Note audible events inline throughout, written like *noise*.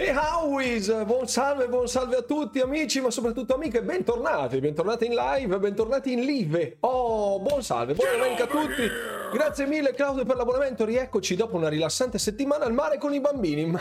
E Howis, buon salve, buon salve a tutti amici, ma soprattutto amiche, bentornati, bentornati in live, bentornati in live. Oh, buon salve, buona domenica a tutti. Grazie mille Claudio per l'abbonamento, rieccoci dopo una rilassante settimana al mare con i bambini.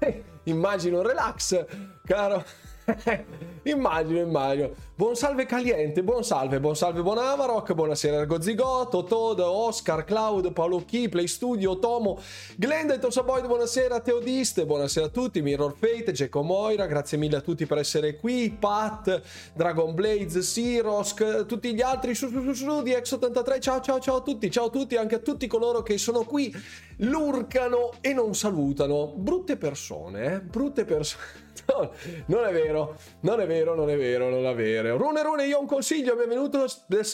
*laughs* Immagino relax, caro. *laughs* immagino, immagino. Buon salve Caliente, buon salve, buon salve, buon Amarok, buonasera Ergo Zigotto, Todd, Oscar, Cloud, Paolo Key, Play Studio, Tomo, Glenda, Tosaboid, buonasera Teodiste, buonasera a tutti, Mirror Fate, Geco Moira, grazie mille a tutti per essere qui, Pat, Dragon Blades, Sirosk, tutti gli altri su, su, su, su di X83, ciao ciao ciao a tutti, ciao a tutti, anche a tutti coloro che sono qui, lurcano e non salutano, brutte persone, eh, brutte persone. *laughs* No, non è vero, non è vero, non è vero, non è vero. Rune Rune, io ho un consiglio, benvenuto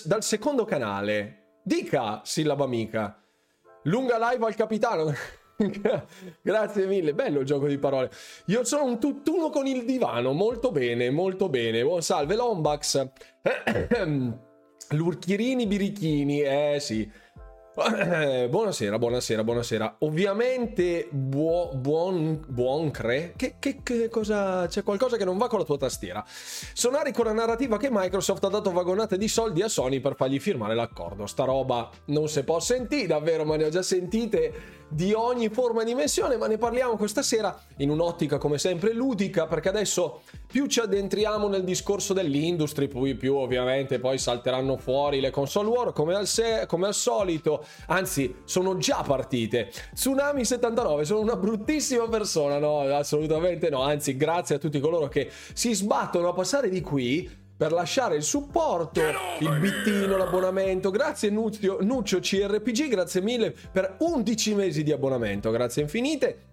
dal secondo canale. Dica, sillaba amica. Lunga live al capitano. *laughs* Grazie mille, bello il gioco di parole. Io sono un tutt'uno con il divano, molto bene, molto bene. Buon salve Lombax. *clears throat* Lurchirini birichini, eh sì. Eh, buonasera, buonasera, buonasera. Ovviamente buo, buon, buon cre. Che, che, che, cosa. C'è qualcosa che non va con la tua tastiera. Sonari con la narrativa che Microsoft ha dato vagonate di soldi a Sony per fargli firmare l'accordo. Sta roba non si può sentire, davvero, ma ne ho già sentite di ogni forma e dimensione, ma ne parliamo questa sera in un'ottica come sempre ludica, perché adesso più ci addentriamo nel discorso dell'industry, poi più ovviamente poi salteranno fuori le console war come al, se- come al solito, anzi sono già partite. Tsunami 79, sono una bruttissima persona, no, assolutamente no, anzi grazie a tutti coloro che si sbattono a passare di qui per lasciare il supporto, il bittino, l'abbonamento. Grazie Nuzio, Nuccio CRPG, grazie mille per 11 mesi di abbonamento, grazie infinite.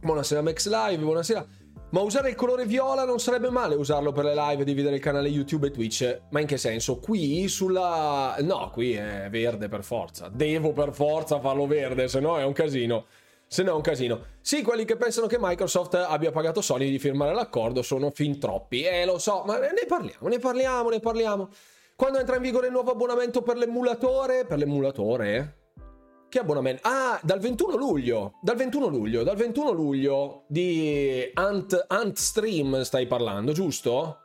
Buonasera Max Live, buonasera. Ma usare il colore viola non sarebbe male usarlo per le live e dividere il canale YouTube e Twitch. Ma in che senso? Qui sulla... No, qui è verde per forza. Devo per forza farlo verde, se no è un casino se no è un casino. Sì, quelli che pensano che Microsoft abbia pagato Sony di firmare l'accordo sono fin troppi. Eh, lo so, ma ne parliamo, ne parliamo, ne parliamo. Quando entra in vigore il nuovo abbonamento per l'emulatore? Per l'emulatore? Che abbonamento? Ah, dal 21 luglio. Dal 21 luglio. Dal 21 luglio di Ant, Ant Stream stai parlando, giusto?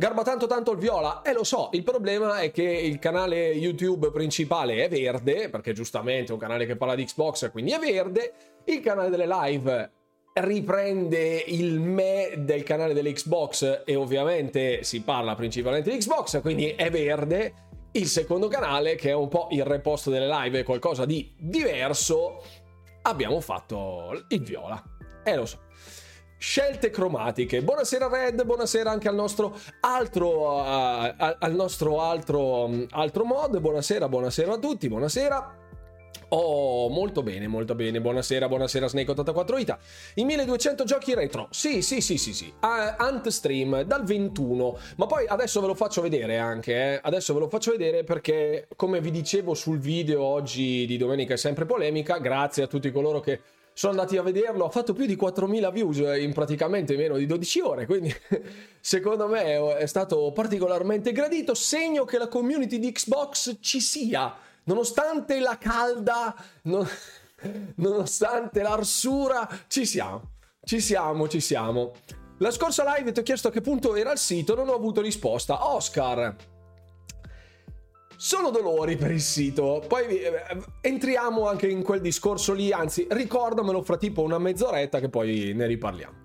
Garba tanto tanto il viola? Eh lo so, il problema è che il canale YouTube principale è verde, perché giustamente è un canale che parla di Xbox, quindi è verde. Il canale delle live riprende il me del canale dell'Xbox e ovviamente si parla principalmente di Xbox, quindi è verde. Il secondo canale, che è un po' il reposto delle live, è qualcosa di diverso, abbiamo fatto il viola. Eh lo so scelte cromatiche. Buonasera Red, buonasera anche al nostro altro, uh, al nostro altro, um, altro mod. Buonasera, buonasera a tutti, buonasera. Oh, molto bene, molto bene. Buonasera, buonasera Snake84 Ita. I 1200 giochi retro. Sì, sì, sì, sì, sì. Uh, Ant Stream dal 21. Ma poi adesso ve lo faccio vedere anche, eh. Adesso ve lo faccio vedere perché come vi dicevo sul video oggi di domenica è sempre polemica, grazie a tutti coloro che sono andati a vederlo, ha fatto più di 4.000 views in praticamente meno di 12 ore, quindi *laughs* secondo me è stato particolarmente gradito, segno che la community di Xbox ci sia, nonostante la calda, non... *laughs* nonostante l'arsura, ci siamo, ci siamo, ci siamo. La scorsa live ti ho chiesto a che punto era il sito, non ho avuto risposta. Oscar, sono dolori per il sito. Poi eh, entriamo anche in quel discorso lì, anzi ricordamelo fra tipo una mezz'oretta che poi ne riparliamo.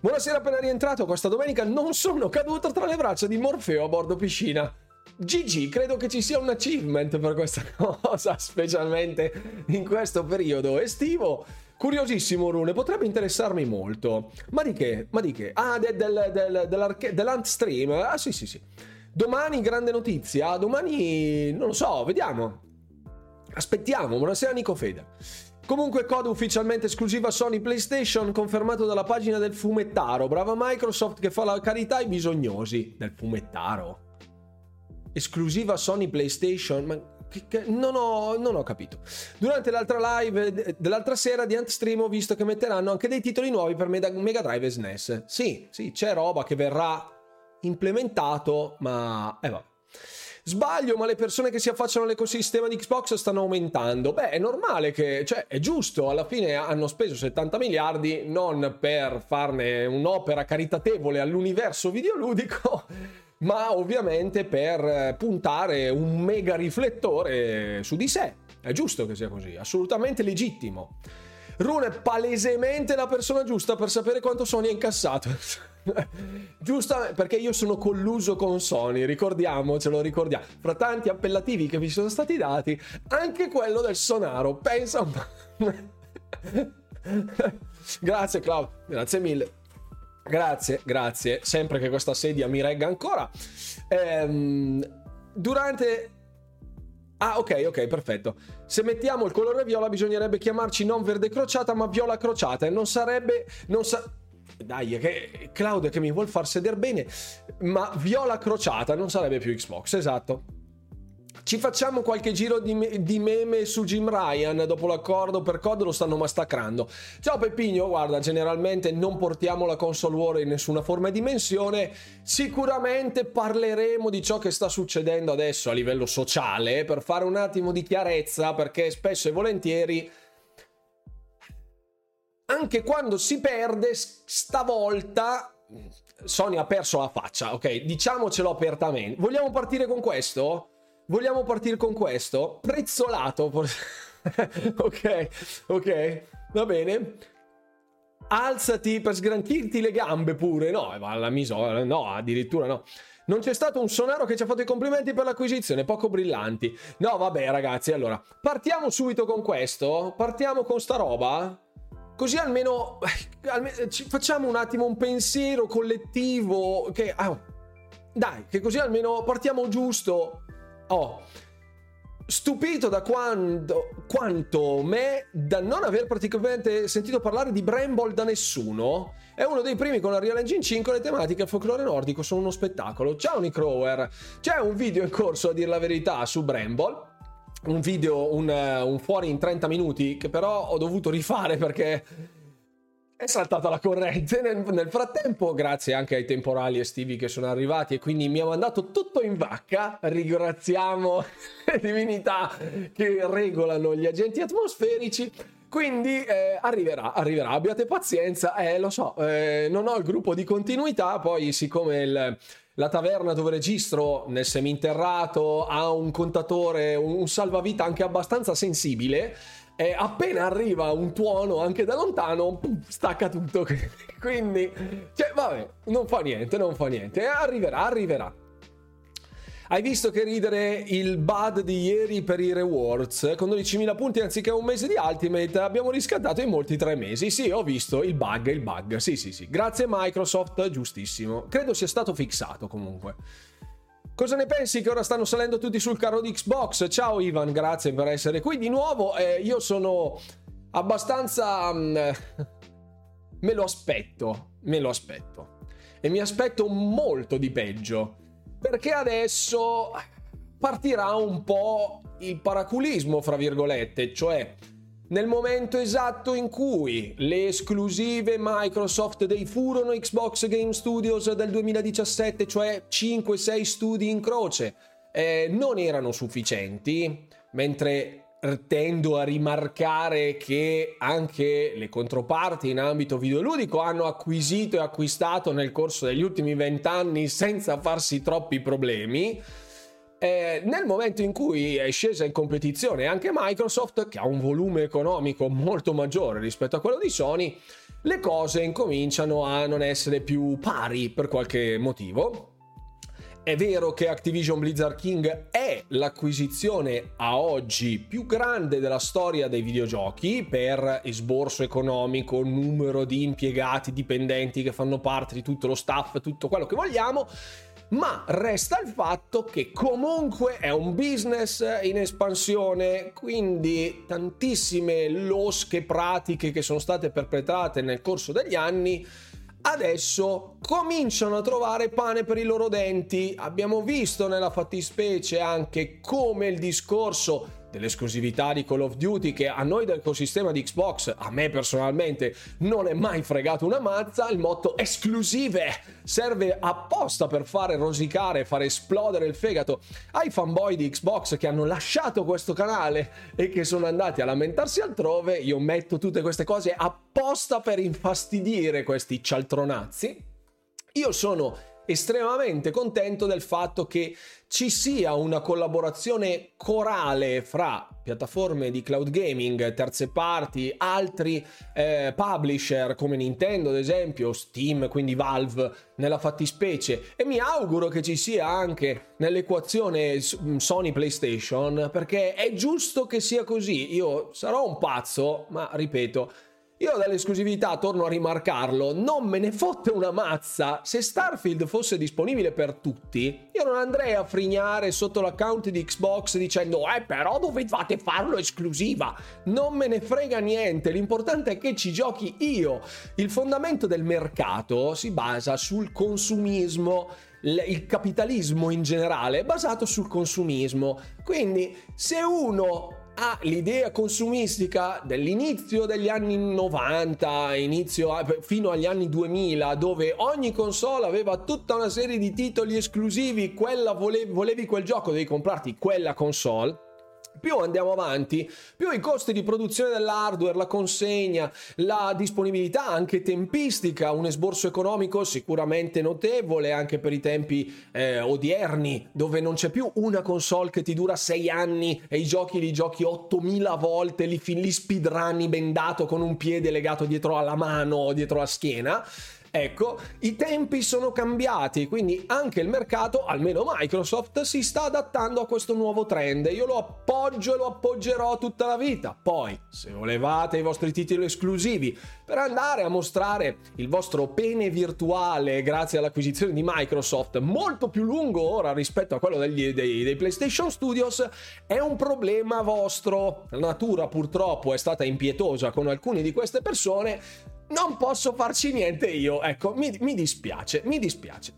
Buonasera appena rientrato, questa domenica non sono caduto tra le braccia di Morfeo a bordo piscina. GG, credo che ci sia un achievement per questa *laughs* cosa, specialmente in questo periodo estivo. Curiosissimo Rune, potrebbe interessarmi molto. Ma di che? Ma di che? Ah, del, del, del, dell'Ant Stream? Ah sì sì sì. Domani grande notizia, domani non lo so, vediamo. Aspettiamo, buonasera Nico Feda. Comunque code ufficialmente esclusiva Sony PlayStation confermato dalla pagina del fumettaro. Brava Microsoft che fa la carità ai bisognosi. Del fumettaro. Esclusiva Sony PlayStation? Ma non, ho, non, ho, capito. Durante l'altra live dell'altra sera di Antstream ho visto che metteranno anche dei titoli nuovi per Mega Drive e SNES. Sì, sì, c'è roba che verrà implementato, ma... Eh vabbè. Sbaglio, ma le persone che si affacciano all'ecosistema di Xbox stanno aumentando. Beh, è normale che, cioè, è giusto, alla fine hanno speso 70 miliardi non per farne un'opera caritatevole all'universo videoludico, *laughs* ma ovviamente per puntare un mega riflettore su di sé. È giusto che sia così, assolutamente legittimo. Rune è palesemente la persona giusta per sapere quanto Sony ha incassato. *laughs* *laughs* Giusto perché io sono colluso con Sony, ricordiamocelo, ricordiamo. Fra tanti appellativi che vi sono stati dati, anche quello del Sonaro. Pensa un po'. *laughs* grazie Cloud, grazie mille. Grazie, grazie. Sempre che questa sedia mi regga ancora. Ehm, durante Ah, ok, ok, perfetto. Se mettiamo il colore viola bisognerebbe chiamarci non verde crociata, ma viola crociata e non sarebbe... Non sa- dai, che Claudio che mi vuol far sedere bene, ma viola crociata non sarebbe più Xbox, esatto. Ci facciamo qualche giro di, di, meme su Jim Ryan dopo l'accordo per COD lo stanno massacrando. Ciao Peppino, guarda, generalmente non portiamo la console war in nessuna forma e dimensione. Sicuramente parleremo di ciò che sta succedendo adesso a livello sociale per fare un attimo di chiarezza perché spesso e volentieri anche quando si perde stavolta Sony ha perso la faccia, ok? Diciamocelo apertamente. Vogliamo partire con questo? Vogliamo partire con questo? Prezzolato. *laughs* ok, ok, va bene. Alzati per sgranchirti le gambe pure. No, ma la misura, no, addirittura no. Non c'è stato un sonaro che ci ha fatto i complimenti per l'acquisizione, poco brillanti. No, vabbè, ragazzi, allora, partiamo subito con questo. Partiamo con sta roba. Così almeno, *laughs* almeno ci facciamo un attimo un pensiero collettivo che... Ah, dai, che così almeno partiamo giusto Oh, stupito da quando, quanto me da non aver praticamente sentito parlare di Bramble da nessuno. È uno dei primi con la Real Engine 5 le tematiche al folklore nordico sono uno spettacolo. Ciao Nicrower, c'è un video in corso a dire la verità su Bramble. Un video, un, un fuori in 30 minuti che però ho dovuto rifare perché è saltata la corrente nel, nel, frattempo, grazie anche ai temporali estivi che sono arrivati e quindi mi ha mandato tutto in vacca. Ringraziamo le divinità che regolano gli agenti atmosferici. Quindi eh, arriverà, arriverà, abbiate pazienza, eh, lo so, eh, non ho il gruppo di continuità, poi siccome il, la taverna dove registro nel seminterrato ha un contatore, un salvavita anche abbastanza sensibile, e appena arriva un tuono anche da lontano, pum, stacca tutto. *laughs* Quindi, cioè, vabbè, non fa niente, non fa niente. Arriverà, arriverà. Hai visto che ridere il bad di ieri per i rewards? Con 12.000 punti anziché un mese di Ultimate abbiamo riscattato in molti tre mesi. Sì, ho visto il bug, il bug. Sì, sì, sì. Grazie Microsoft, giustissimo. Credo sia stato fissato comunque. Cosa ne pensi che ora stanno salendo tutti sul carro di Xbox? Ciao Ivan, grazie per essere qui di nuovo. Eh, io sono abbastanza... Um, me lo aspetto, me lo aspetto. E mi aspetto molto di peggio. Perché adesso partirà un po' il paraculismo, fra virgolette, cioè nel momento esatto in cui le esclusive Microsoft dei furono Xbox Game Studios del 2017, cioè 5-6 studi in croce, eh, non erano sufficienti, mentre tendo a rimarcare che anche le controparti in ambito videoludico hanno acquisito e acquistato nel corso degli ultimi vent'anni senza farsi troppi problemi eh, nel momento in cui è scesa in competizione anche Microsoft, che ha un volume economico molto maggiore rispetto a quello di Sony, le cose incominciano a non essere più pari per qualche motivo. È vero che Activision Blizzard King è l'acquisizione a oggi più grande della storia dei videogiochi per esborso economico, numero di impiegati, dipendenti che fanno parte di tutto lo staff, tutto quello che vogliamo ma resta il fatto che comunque è un business in espansione, quindi tantissime losche pratiche che sono state perpetrate nel corso degli anni adesso cominciano a trovare pane per i loro denti. Abbiamo visto nella fattispecie anche come il discorso dell'esclusività di Call of Duty che a noi dell'ecosistema di Xbox, a me personalmente, non è mai fregato una mazza, il motto esclusive serve apposta per fare rosicare, fare esplodere il fegato ai fanboy di Xbox che hanno lasciato questo canale e che sono andati a lamentarsi altrove. Io metto tutte queste cose apposta per infastidire questi cialtronazzi. Io sono estremamente contento del fatto che ci sia una collaborazione corale fra piattaforme di cloud gaming, terze parti, altri eh, publisher come Nintendo ad esempio, Steam, quindi Valve nella fattispecie e mi auguro che ci sia anche nell'equazione Sony PlayStation perché è giusto che sia così. Io sarò un pazzo, ma ripeto, io dall'esclusività torno a rimarcarlo, non me ne fotte una mazza. Se Starfield fosse disponibile per tutti, io non andrei a frignare sotto l'account di Xbox dicendo "Eh, però dovevate farlo esclusiva". Non me ne frega niente, l'importante è che ci giochi io. Il fondamento del mercato si basa sul consumismo il capitalismo in generale è basato sul consumismo. Quindi se uno ha l'idea consumistica dell'inizio degli anni 90, inizio fino agli anni 2000, dove ogni console aveva tutta una serie di titoli esclusivi, quella volevi, volevi quel gioco, devi comprarti quella console più andiamo avanti, più i costi di produzione dell'hardware, la consegna, la disponibilità anche tempistica, un esborso economico sicuramente notevole anche per i tempi eh, odierni, dove non c'è più una console che ti dura 6 anni e i giochi li giochi 8000 volte, li, li speedrunni bendato con un piede legato dietro alla mano o dietro la schiena. Ecco, i tempi sono cambiati, quindi anche il mercato, almeno Microsoft, si sta adattando a questo nuovo trend. Io lo appoggio e lo appoggerò tutta la vita. Poi, se volevate i vostri titoli esclusivi per andare a mostrare il vostro pene virtuale grazie all'acquisizione di Microsoft, molto più lungo ora rispetto a quello degli, dei, dei PlayStation Studios, è un problema vostro. La natura purtroppo è stata impietosa con alcune di queste persone non posso farci niente io. Ecco, mi, mi dispiace, mi dispiace,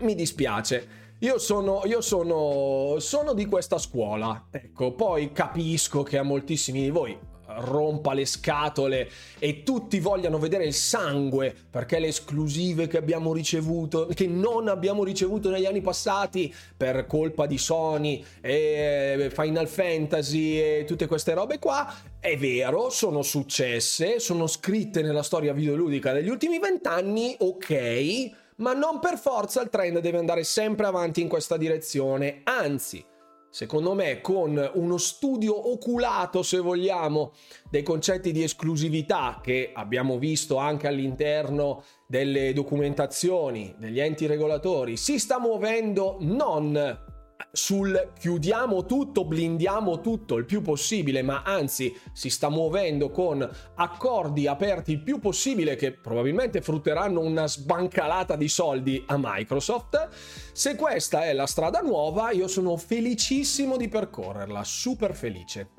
mi dispiace. Io sono, io sono, sono di questa scuola, ecco, poi capisco che a moltissimi di voi rompa le scatole e tutti vogliano vedere il sangue perché le esclusive che abbiamo ricevuto, che non abbiamo ricevuto negli anni passati per colpa di Sony e Final Fantasy e tutte queste robe qua, è vero, sono successe, sono scritte nella storia videoludica degli ultimi vent'anni, ok, ma non per forza il trend deve andare sempre avanti in questa direzione, anzi secondo me, con uno studio oculato, se vogliamo, dei concetti di esclusività che abbiamo visto anche all'interno delle documentazioni degli enti regolatori, si sta muovendo non sul chiudiamo tutto, blindiamo tutto il più possibile, ma anzi si sta muovendo con accordi aperti il più possibile che probabilmente frutteranno una sbancalata di soldi a Microsoft. Se questa è la strada nuova, io sono felicissimo di percorrerla, super felice.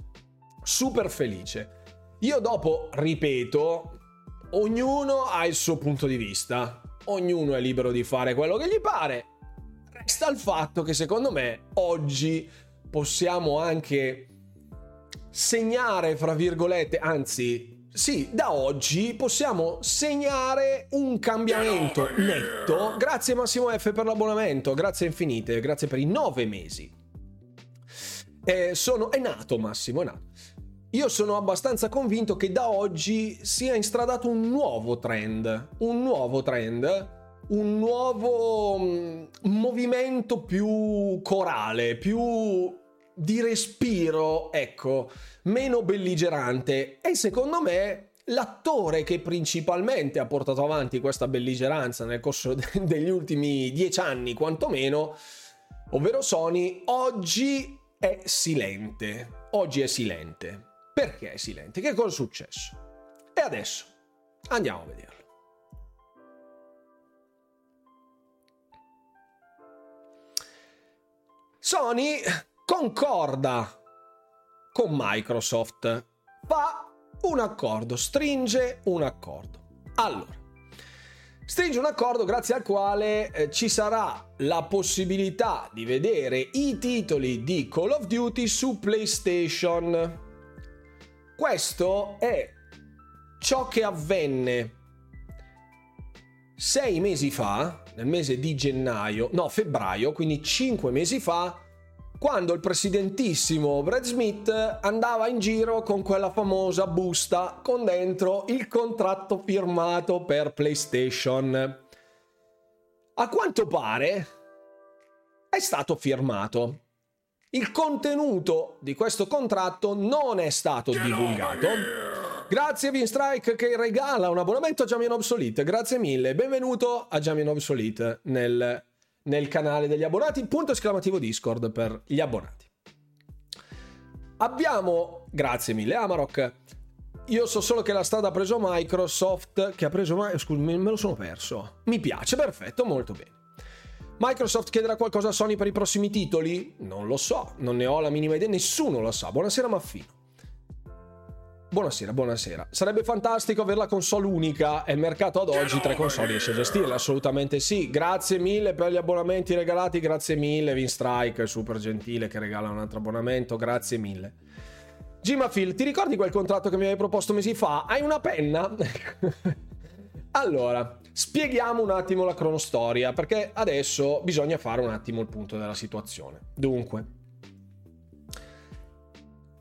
Super felice. Io dopo, ripeto, ognuno ha il suo punto di vista, ognuno è libero di fare quello che gli pare sta il fatto che secondo me oggi possiamo anche segnare, fra virgolette, anzi, sì, da oggi possiamo segnare un cambiamento netto. Grazie Massimo F per l'abbonamento, grazie infinite, grazie per i nove mesi. Eh, sono, è nato Massimo, è nato. Io sono abbastanza convinto che da oggi sia instradato un nuovo trend, un nuovo trend un nuovo mm, movimento più corale, più di respiro, ecco, meno belligerante. E secondo me l'attore che principalmente ha portato avanti questa belligeranza nel corso *laughs* degli ultimi dieci anni, quantomeno, ovvero Sony, oggi è silente. Oggi è silente. Perché è silente? Che cosa è successo? E adesso andiamo a vedere. Sony concorda con Microsoft, fa un accordo, stringe un accordo. Allora, stringe un accordo grazie al quale eh, ci sarà la possibilità di vedere i titoli di Call of Duty su PlayStation. Questo è ciò che avvenne sei mesi fa, nel mese di gennaio, no, febbraio, quindi cinque mesi fa, quando il presidentissimo Brad Smith andava in giro con quella famosa busta con dentro il contratto firmato per PlayStation. A quanto pare è stato firmato. Il contenuto di questo contratto non è stato divulgato. Grazie Vinstrike che regala un abbonamento a Jamian Obsolete. Grazie mille. Benvenuto a Jamian Obsolete nel nel canale degli abbonati, punto esclamativo Discord per gli abbonati. Abbiamo, grazie mille Amarok, io so solo che la strada ha preso Microsoft, che ha preso, scusa, me lo sono perso. Mi piace, perfetto, molto bene. Microsoft chiederà qualcosa a Sony per i prossimi titoli? Non lo so, non ne ho la minima idea, nessuno lo sa. Buonasera Maffino. Buonasera, buonasera. Sarebbe fantastico avere la console unica e il mercato ad oggi tre console riesce a gestirle, assolutamente sì. Grazie mille per gli abbonamenti regalati, grazie mille Vinstrike, super gentile che regala un altro abbonamento, grazie mille. Gimafil, ti ricordi quel contratto che mi avevi proposto mesi fa? Hai una penna? *laughs* allora, spieghiamo un attimo la cronostoria, perché adesso bisogna fare un attimo il punto della situazione. Dunque,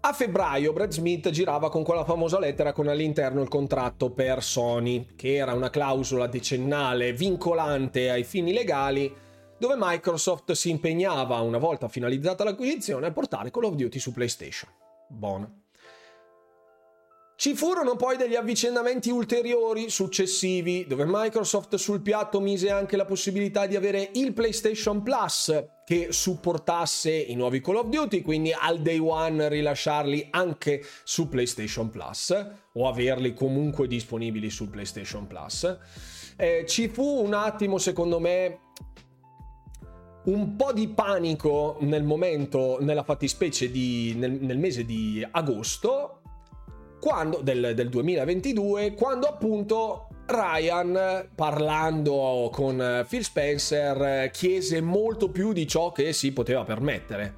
a febbraio Brad Smith girava con quella famosa lettera con all'interno il contratto per Sony, che era una clausola decennale vincolante ai fini legali, dove Microsoft si impegnava, una volta finalizzata l'acquisizione, a portare Call of Duty su PlayStation. Buono. Ci furono poi degli avvicendamenti ulteriori successivi, dove Microsoft sul piatto mise anche la possibilità di avere il PlayStation Plus che supportasse i nuovi Call of Duty, quindi al day one rilasciarli anche su PlayStation Plus o averli comunque disponibili su PlayStation Plus. Eh, ci fu un attimo, secondo me, un po' di panico nel momento, nella fattispecie di, nel, nel mese di agosto, quando, del, del 2022, quando appunto Ryan, parlando con Phil Spencer, chiese molto più di ciò che si poteva permettere,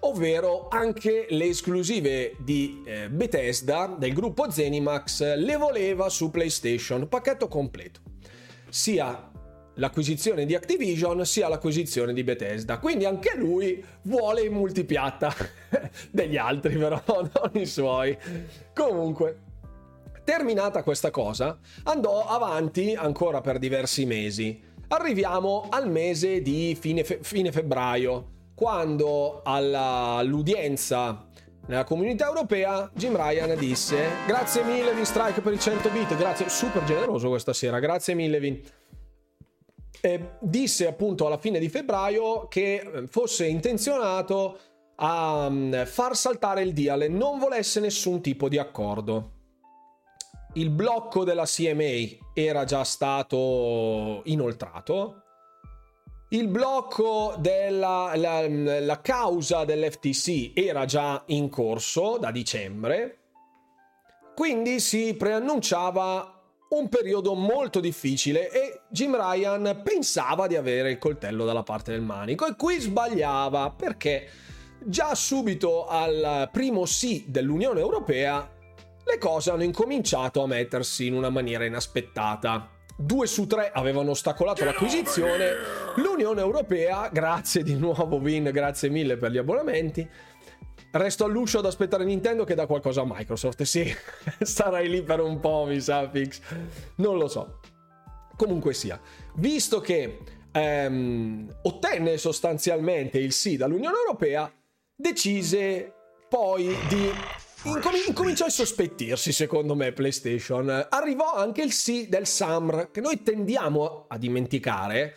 ovvero anche le esclusive di eh, Bethesda del gruppo Zenimax le voleva su PlayStation, pacchetto completo, sia l'acquisizione di Activision sia l'acquisizione di Bethesda. Quindi anche lui vuole i multipiatta *laughs* degli altri, però *laughs* non i suoi. Comunque, terminata questa cosa, andò avanti ancora per diversi mesi. Arriviamo al mese di fine, fe- fine febbraio, quando alla, all'udienza nella comunità europea Jim Ryan disse grazie mille Vin Strike per i 100 bit, grazie, super generoso questa sera, grazie mille Vin eh, disse appunto alla fine di febbraio che eh, fosse intenzionato a um, far saltare il deal non volesse nessun tipo di accordo. Il blocco della CMA era già stato inoltrato. Il blocco della la, la causa dell'FTC era già in corso da dicembre. Quindi si preannunciava un periodo molto difficile e Jim Ryan pensava di avere il coltello dalla parte del manico e qui sbagliava perché già subito al primo sì dell'Unione Europea le cose hanno incominciato a mettersi in una maniera inaspettata. Due su tre avevano ostacolato l'acquisizione, l'Unione Europea, grazie di nuovo Vin, grazie mille per gli abbonamenti, Resto all'uscio ad aspettare Nintendo che dà qualcosa a Microsoft. Sì, *laughs* starai lì per un po', mi sa, Fix. Non lo so. Comunque sia, visto che ehm, ottenne sostanzialmente il sì dall'Unione Europea, decise poi di Incom- incominciò a sospettirsi, secondo me, PlayStation. Arrivò anche il sì del SAMR, che noi tendiamo a dimenticare,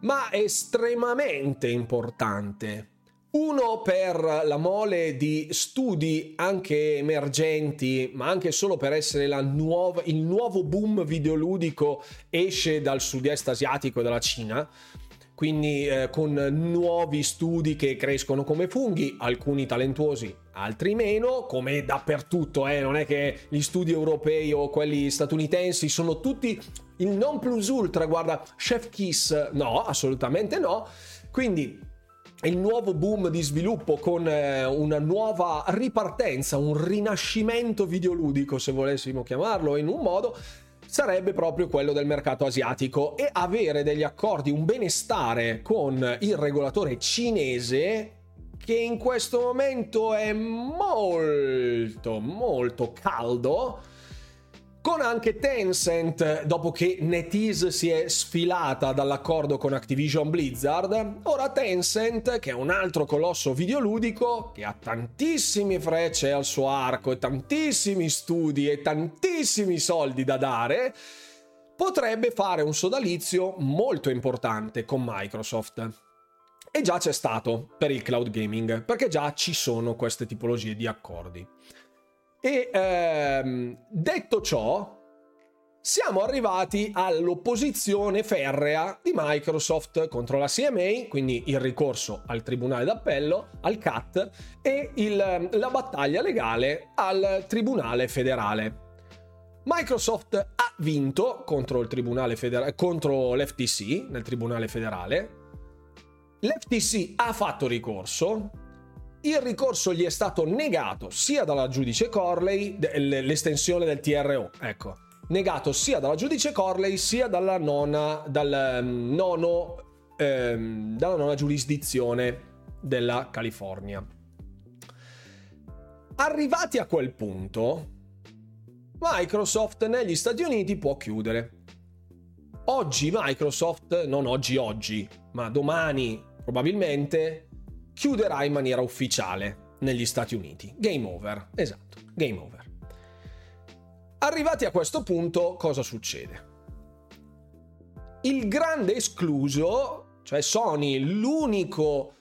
ma è estremamente importante. Uno per la mole di studi anche emergenti, ma anche solo per essere nuova, il nuovo boom videoludico esce dal sud-est asiatico e dalla Cina. quindi eh, con nuovi studi che crescono come funghi, alcuni talentuosi, altri meno, come dappertutto, eh? non è che gli studi europei o quelli statunitensi sono tutti il non plus ultra, guarda, Chef Kiss, no, assolutamente no. Quindi il nuovo boom di sviluppo con eh, una nuova ripartenza, un rinascimento videoludico, se volessimo chiamarlo in un modo, sarebbe proprio quello del mercato asiatico. E avere degli accordi, un benestare con il regolatore cinese che in questo momento è molto molto caldo con anche Tencent, dopo che NetEase si è sfilata dall'accordo con Activision Blizzard, ora Tencent, che è un altro colosso videoludico, che ha tantissime frecce al suo arco e tantissimi studi e tantissimi soldi da dare, potrebbe fare un sodalizio molto importante con Microsoft. E già c'è stato per il cloud gaming, perché già ci sono queste tipologie di accordi. E ehm, detto ciò, siamo arrivati all'opposizione ferrea di Microsoft contro la CMA, quindi il ricorso al Tribunale d'Appello, al CAT, e il, la battaglia legale al Tribunale federale. Microsoft ha vinto contro, federale, contro l'FTC nel Tribunale federale. L'FTC ha fatto ricorso, il ricorso gli è stato negato sia dalla giudice Corley, l'estensione del TRO, ecco, negato sia dalla giudice Corley sia dalla nona, dal mm, nono, ehm, dalla nona giurisdizione della California. Arrivati a quel punto, Microsoft negli Stati Uniti può chiudere. Oggi Microsoft, non oggi oggi, ma domani probabilmente chiuderà in maniera ufficiale negli Stati Uniti. Game over, esatto, game over. Arrivati a questo punto, cosa succede? Il grande escluso, cioè Sony, l'unico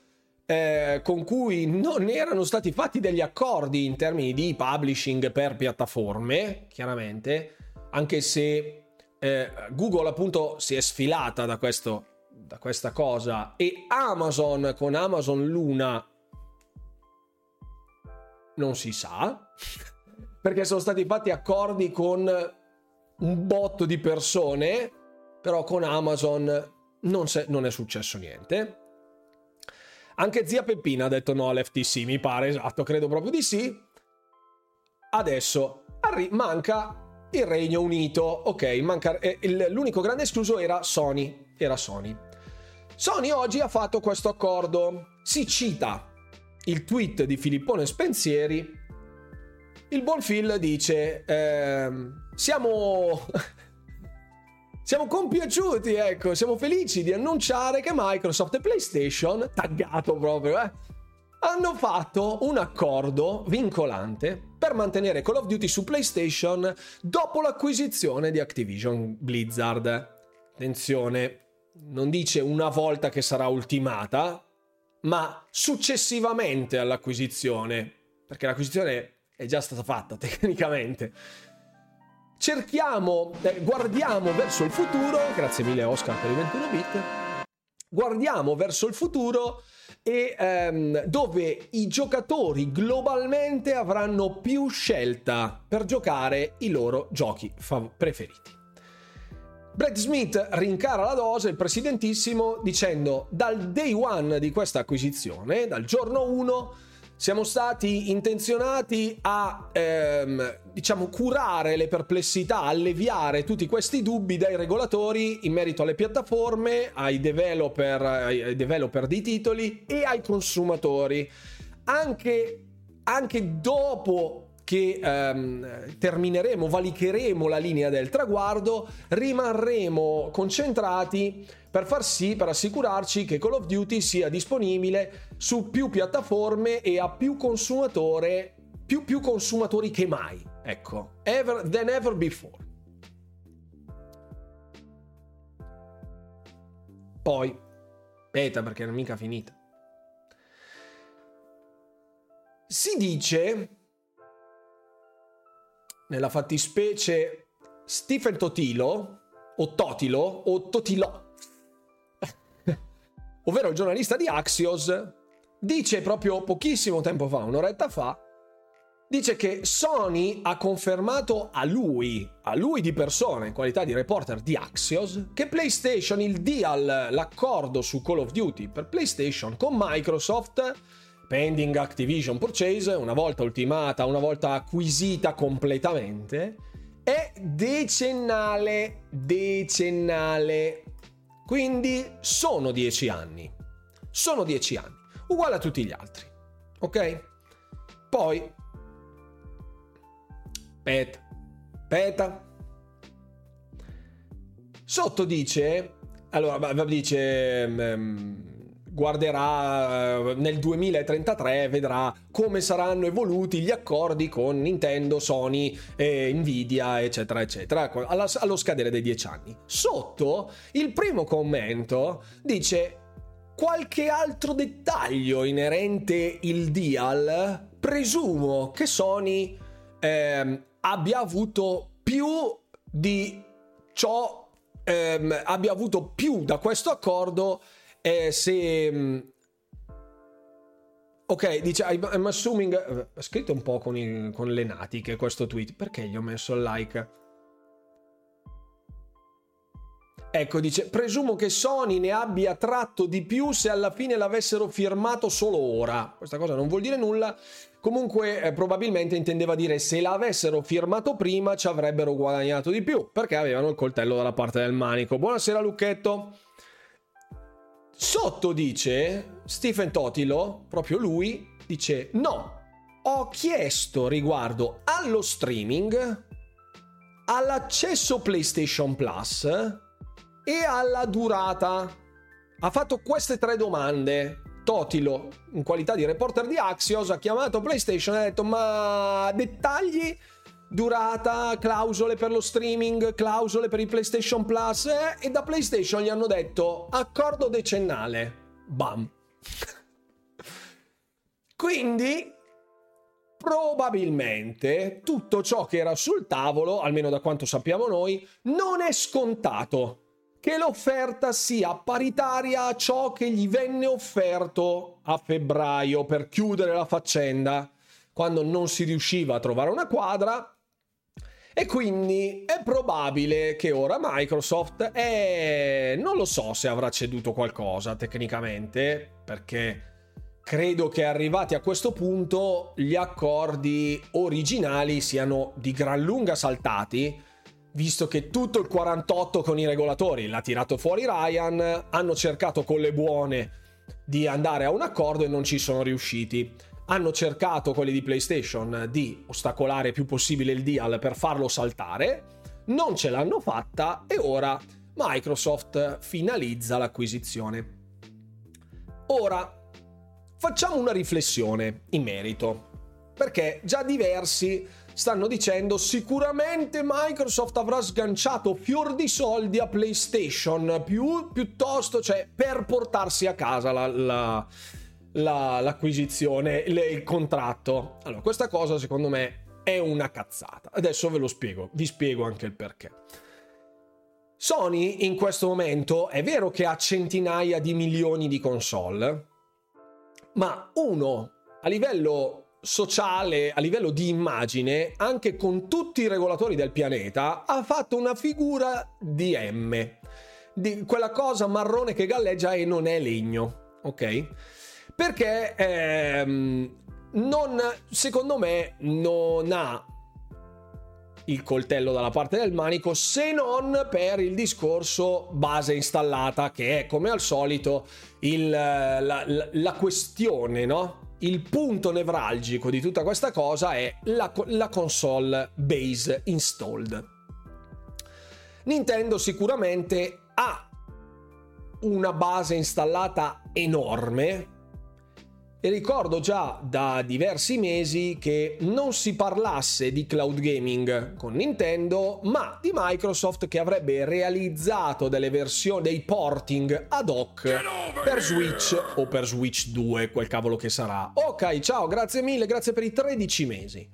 eh, con cui non erano stati fatti degli accordi in termini di publishing per piattaforme, chiaramente, anche se eh, Google appunto si è sfilata da questo da questa cosa e Amazon con Amazon Luna non si sa *laughs* perché sono stati fatti accordi con un botto di persone però con Amazon non, se, non è successo niente. Anche zia Peppina ha detto no all'FTC mi pare esatto credo proprio di sì. Adesso arri- manca il Regno Unito ok manca eh, il, l'unico grande escluso era Sony era Sony Sony oggi ha fatto questo accordo. Si cita il tweet di Filippone Spensieri. Il buon Phil dice: ehm, Siamo. *laughs* siamo compiaciuti, ecco, siamo felici di annunciare che Microsoft e PlayStation, taggato proprio, eh, hanno fatto un accordo vincolante per mantenere Call of Duty su PlayStation dopo l'acquisizione di Activision Blizzard. Attenzione, non dice una volta che sarà ultimata, ma successivamente all'acquisizione, perché l'acquisizione è già stata fatta *laughs* tecnicamente. Cerchiamo, eh, guardiamo verso il futuro, grazie mille Oscar per i 21 bit, guardiamo verso il futuro e ehm, dove i giocatori globalmente avranno più scelta per giocare i loro giochi fav- preferiti. Brad Smith rincara la dose, il presidentissimo, dicendo dal day one di questa acquisizione, dal giorno 1, siamo stati intenzionati a ehm, diciamo curare le perplessità, alleviare tutti questi dubbi dai regolatori in merito alle piattaforme, ai developer, ai developer di titoli e ai consumatori. Anche, anche dopo che ehm, termineremo, valicheremo la linea del traguardo, rimarremo concentrati per far sì, per assicurarci che Call of Duty sia disponibile su più piattaforme e a più consumatore, più, più consumatori che mai. Ecco, ever, than ever before. Poi, beta perché non è mica finita. Si dice nella fattispecie Stephen Totilo, o Totilo, o Totilo. *laughs* ovvero il giornalista di Axios, dice proprio pochissimo tempo fa, un'oretta fa, dice che Sony ha confermato a lui, a lui di persona, in qualità di reporter di Axios, che PlayStation, il deal, l'accordo su Call of Duty per PlayStation con Microsoft, pending Activision purchase, una volta ultimata, una volta acquisita completamente, è decennale, decennale. Quindi sono dieci anni. Sono dieci anni uguale a tutti gli altri. Ok? Poi, peta, peta. Sotto dice, allora dice, um, guarderà nel 2033, vedrà come saranno evoluti gli accordi con Nintendo, Sony, eh, Nvidia, eccetera, eccetera, allo scadere dei dieci anni. Sotto il primo commento dice qualche altro dettaglio inerente il deal, presumo che Sony ehm, abbia avuto più di ciò, ehm, abbia avuto più da questo accordo eh, se... Mm, ok, dice I'm assuming. Scritto un po' con, il, con le natiche questo tweet. Perché gli ho messo il like? Ecco, dice, presumo che Sony ne abbia tratto di più se alla fine l'avessero firmato solo ora. Questa cosa non vuol dire nulla. Comunque, eh, probabilmente intendeva dire se l'avessero firmato prima ci avrebbero guadagnato di più, perché avevano il coltello dalla parte del manico. Buonasera, Lucchetto. Sotto dice Stephen Totilo, proprio lui, dice: No, ho chiesto riguardo allo streaming, all'accesso PlayStation Plus e alla durata. Ha fatto queste tre domande. Totilo, in qualità di reporter di Axios, ha chiamato PlayStation e ha detto: Ma dettagli? Durata, clausole per lo streaming, clausole per il PlayStation Plus. Eh? E da PlayStation gli hanno detto: Accordo decennale. Bam. *laughs* Quindi probabilmente tutto ciò che era sul tavolo, almeno da quanto sappiamo noi, non è scontato che l'offerta sia paritaria a ciò che gli venne offerto a febbraio per chiudere la faccenda, quando non si riusciva a trovare una quadra. E quindi è probabile che ora Microsoft è... non lo so se avrà ceduto qualcosa tecnicamente, perché credo che arrivati a questo punto gli accordi originali siano di gran lunga saltati visto che tutto il 48 con i regolatori l'ha tirato fuori Ryan, hanno cercato con le buone di andare a un accordo e non ci sono riusciti. Hanno cercato quelli di PlayStation di ostacolare più possibile il deal per farlo saltare, non ce l'hanno fatta e ora Microsoft finalizza l'acquisizione. Ora facciamo una riflessione in merito, perché già diversi stanno dicendo sicuramente Microsoft avrà sganciato fior di soldi a PlayStation più, piuttosto, cioè per portarsi a casa la, la, la, l'acquisizione, il contratto. Allora, questa cosa secondo me è una cazzata. Adesso ve lo spiego, vi spiego anche il perché. Sony in questo momento è vero che ha centinaia di milioni di console, ma uno a livello sociale, a livello di immagine, anche con tutti i regolatori del pianeta, ha fatto una figura di M. Di quella cosa marrone che galleggia e non è legno, ok? Perché ehm, non, secondo me non ha il coltello dalla parte del manico se non per il discorso base installata che è come al solito il, la, la, la questione no? il punto nevralgico di tutta questa cosa è la, la console base installed. Nintendo sicuramente ha una base installata enorme e ricordo già da diversi mesi che non si parlasse di cloud gaming con Nintendo, ma di Microsoft che avrebbe realizzato delle versioni, dei porting ad hoc per Switch o per Switch 2, quel cavolo che sarà. Ok, ciao, grazie mille, grazie per i 13 mesi.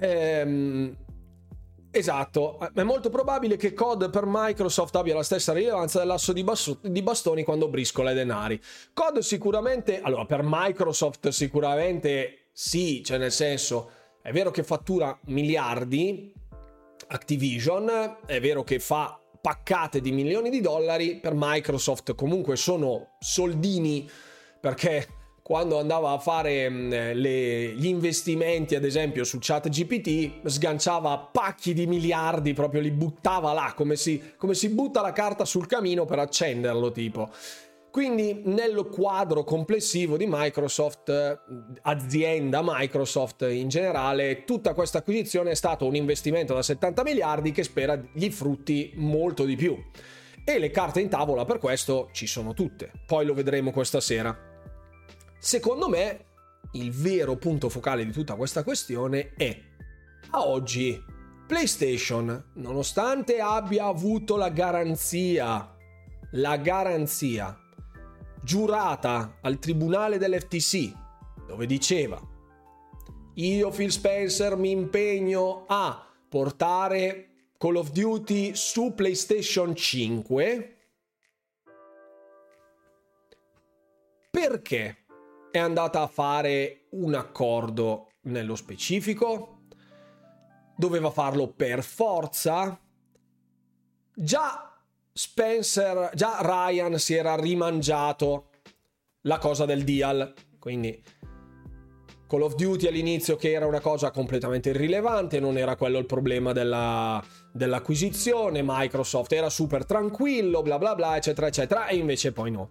Ehm, esatto, è molto probabile che COD per Microsoft abbia la stessa rilevanza dell'asso di, basso, di bastoni quando briscola i denari. COD sicuramente, allora per Microsoft sicuramente sì, cioè nel senso, è vero che fattura miliardi, Activision, è vero che fa paccate di milioni di dollari, per Microsoft comunque sono soldini perché quando andava a fare mm, le, gli investimenti, ad esempio su ChatGPT, sganciava pacchi di miliardi, proprio li buttava là, come si, come si butta la carta sul camino per accenderlo, tipo. Quindi nel quadro complessivo di Microsoft, azienda Microsoft in generale, tutta questa acquisizione è stato un investimento da 70 miliardi che spera gli frutti molto di più. E le carte in tavola per questo ci sono tutte. Poi lo vedremo questa sera. Secondo me il vero punto focale di tutta questa questione è a oggi PlayStation, nonostante abbia avuto la garanzia, la garanzia giurata al tribunale dell'FTC, dove diceva io Phil Spencer mi impegno a portare Call of Duty su PlayStation 5 perché è andata a fare un accordo nello specifico? Doveva farlo per forza? Già Spencer, già Ryan si era rimangiato la cosa del deal, quindi Call of Duty all'inizio che era una cosa completamente irrilevante, non era quello il problema della, dell'acquisizione, Microsoft era super tranquillo, bla bla bla, eccetera, eccetera, e invece poi no.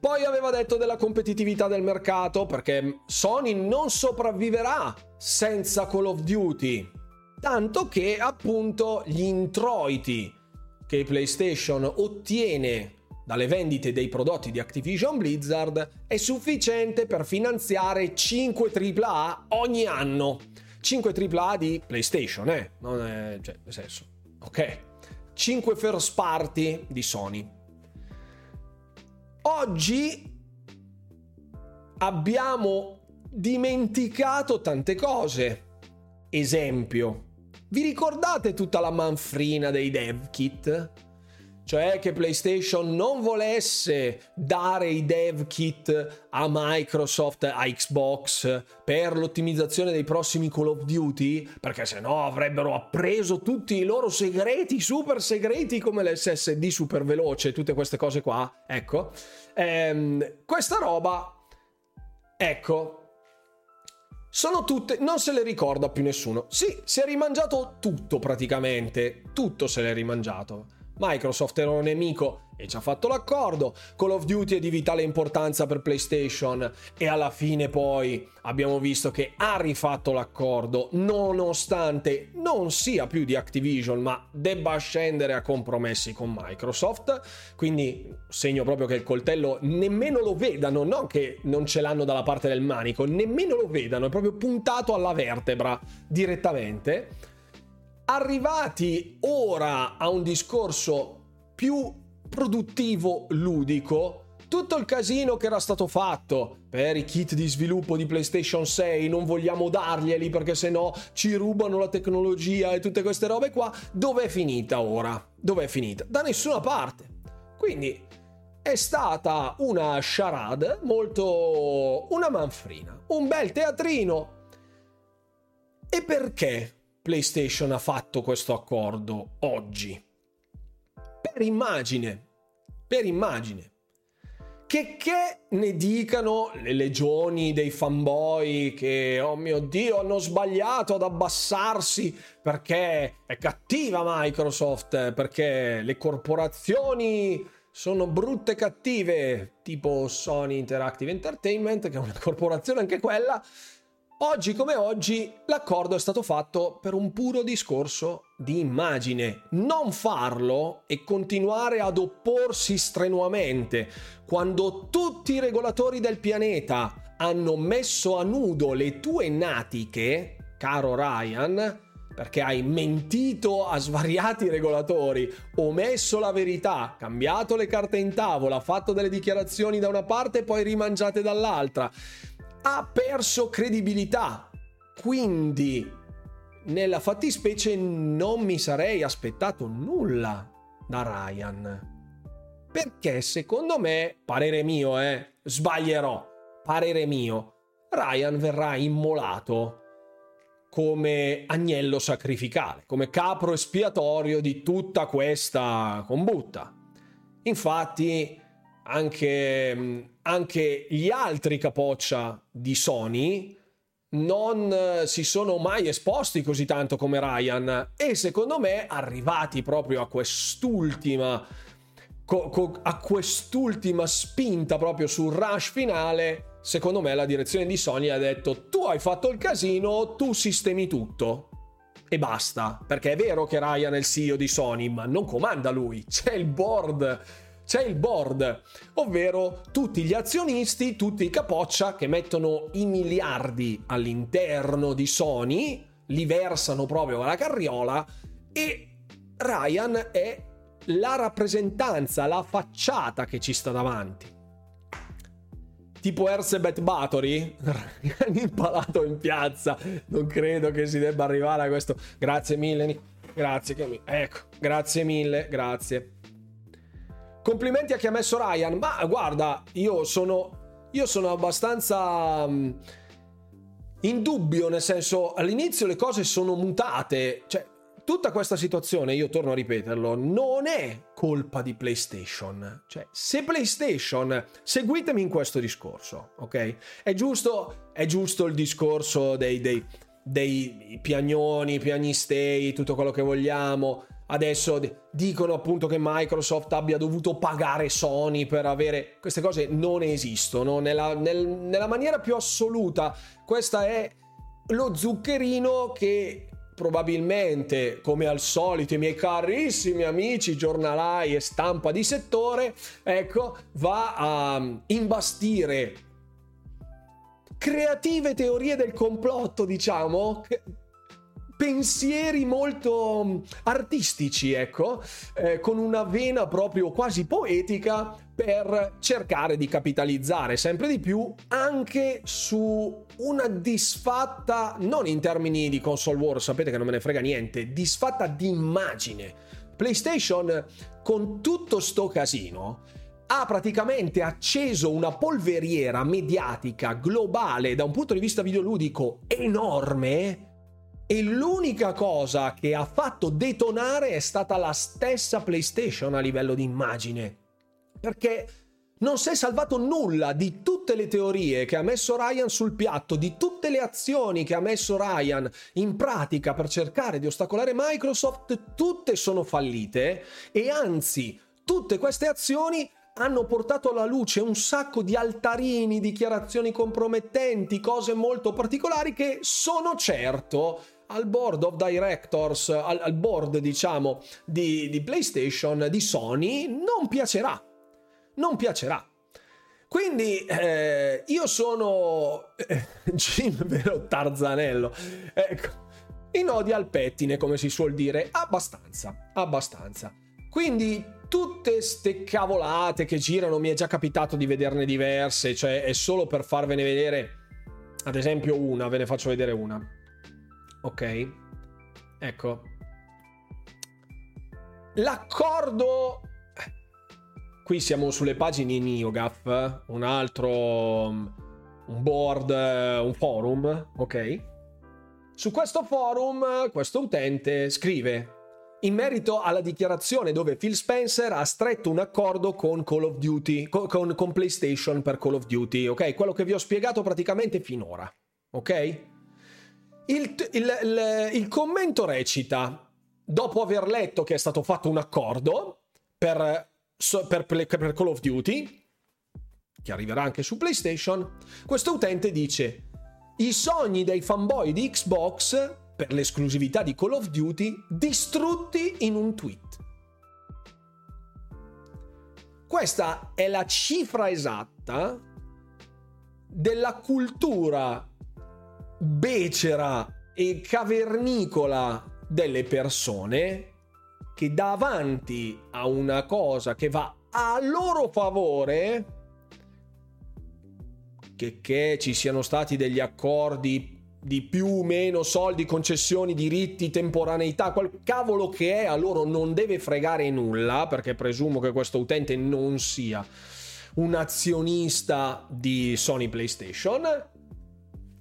Poi aveva detto della competitività del mercato perché Sony non sopravviverà senza Call of Duty. Tanto che appunto gli introiti che PlayStation ottiene dalle vendite dei prodotti di Activision Blizzard è sufficiente per finanziare 5 AAA ogni anno. 5 AAA di PlayStation, eh? Non è, cioè, nel senso, ok. 5 first party di Sony. Oggi abbiamo dimenticato tante cose. Esempio, vi ricordate tutta la manfrina dei dev kit? Cioè che PlayStation non volesse dare i dev kit a Microsoft, a Xbox per l'ottimizzazione dei prossimi Call of Duty, perché se no avrebbero appreso tutti i loro segreti, super segreti come l'SSD super veloce, tutte queste cose qua. Ecco, ehm, questa roba, ecco, sono tutte, non se le ricorda più nessuno. Sì, si è rimangiato tutto praticamente, tutto se l'è rimangiato. Microsoft era un nemico e ci ha fatto l'accordo. Call of Duty è di vitale importanza per PlayStation e alla fine poi abbiamo visto che ha rifatto l'accordo nonostante non sia più di Activision ma debba scendere a compromessi con Microsoft. Quindi segno proprio che il coltello nemmeno lo vedano, non che non ce l'hanno dalla parte del manico, nemmeno lo vedano, è proprio puntato alla vertebra direttamente arrivati ora a un discorso più produttivo, ludico, tutto il casino che era stato fatto per i kit di sviluppo di PlayStation 6, non vogliamo darglieli perché sennò ci rubano la tecnologia e tutte queste robe qua, dov'è finita ora? Dov'è finita? Da nessuna parte. Quindi è stata una charade molto una manfrina, un bel teatrino. E perché PlayStation ha fatto questo accordo oggi? Per immagine, per immagine. Che, che ne dicano le legioni dei fanboy che, oh mio dio, hanno sbagliato ad abbassarsi perché è cattiva Microsoft, perché le corporazioni sono brutte e cattive, tipo Sony Interactive Entertainment, che è una corporazione anche quella, Oggi come oggi l'accordo è stato fatto per un puro discorso di immagine. Non farlo e continuare ad opporsi strenuamente quando tutti i regolatori del pianeta hanno messo a nudo le tue natiche, caro Ryan, perché hai mentito a svariati regolatori, omesso la verità, cambiato le carte in tavola, fatto delle dichiarazioni da una parte e poi rimangiate dall'altra ha perso credibilità. Quindi nella fattispecie non mi sarei aspettato nulla da Ryan. Perché secondo me, parere mio, eh, sbaglierò, parere mio, Ryan verrà immolato come agnello sacrificale, come capro espiatorio di tutta questa combutta. Infatti, anche, anche gli altri capoccia di Sony non si sono mai esposti così tanto come Ryan. E secondo me arrivati proprio a quest'ultima a quest'ultima spinta proprio sul rush finale secondo me la direzione di Sony ha detto tu hai fatto il casino tu sistemi tutto. E basta. Perché è vero che Ryan è il CEO di Sony ma non comanda lui. C'è il board c'è il board, ovvero tutti gli azionisti, tutti i capoccia che mettono i miliardi all'interno di Sony, li versano proprio alla carriola e Ryan è la rappresentanza, la facciata che ci sta davanti. Tipo Erzebet Bathory, *laughs* impalato in piazza, non credo che si debba arrivare a questo. Grazie mille, grazie, ecco, grazie mille, grazie. Complimenti a chi ha messo Ryan, ma guarda, io sono, io sono abbastanza um, in dubbio, nel senso, all'inizio le cose sono mutate, cioè tutta questa situazione, io torno a ripeterlo, non è colpa di PlayStation. Cioè, se PlayStation, seguitemi in questo discorso, ok? È giusto, è giusto il discorso dei, dei, dei piagnoni, piagnistei, tutto quello che vogliamo. Adesso dicono appunto che Microsoft abbia dovuto pagare Sony per avere queste cose non esistono nella, nel, nella maniera più assoluta. Questo è lo zuccherino che probabilmente, come al solito, i miei carissimi amici giornalai e stampa di settore, ecco, va a imbastire creative teorie del complotto, diciamo, pensieri molto mm, artistici, ecco, eh, con una vena proprio quasi poetica per cercare di capitalizzare sempre di più anche su una disfatta, non in termini di console war, sapete che non me ne frega niente, disfatta di immagine. PlayStation con tutto sto casino ha praticamente acceso una polveriera mediatica globale da un punto di vista videoludico enorme e l'unica cosa che ha fatto detonare è stata la stessa PlayStation a livello di immagine. Perché non si è salvato nulla di tutte le teorie che ha messo Ryan sul piatto, di tutte le azioni che ha messo Ryan in pratica per cercare di ostacolare Microsoft, tutte sono fallite e anzi tutte queste azioni hanno portato alla luce un sacco di altarini, dichiarazioni compromettenti, cose molto particolari che sono certo al board of directors, al, al board diciamo di, di PlayStation, di Sony, non piacerà. Non piacerà. Quindi eh, io sono eh, *laughs* Jim vero Tarzanello. Ecco, i nodi al pettine, come si suol dire, abbastanza, abbastanza. Quindi tutte ste cavolate che girano, mi è già capitato di vederne diverse, cioè è solo per farvene vedere, ad esempio una, ve ne faccio vedere una ok? Ecco. L'accordo... Qui siamo sulle pagine in NeoGAF, un altro... un board, un forum, ok? Su questo forum, questo utente scrive in merito alla dichiarazione dove Phil Spencer ha stretto un accordo con Call of Duty, con, con, PlayStation per Call of Duty, ok? Quello che vi ho spiegato praticamente finora, ok? Il, il, il, il commento recita, dopo aver letto che è stato fatto un accordo per, per, per Call of Duty, che arriverà anche su PlayStation, questo utente dice i sogni dei fanboy di Xbox per l'esclusività di Call of Duty distrutti in un tweet. Questa è la cifra esatta della cultura becera e cavernicola delle persone che davanti a una cosa che va a loro favore, che, che ci siano stati degli accordi di più o meno soldi, concessioni, diritti, temporaneità, quel cavolo che è, a loro non deve fregare nulla, perché presumo che questo utente non sia un azionista di Sony PlayStation.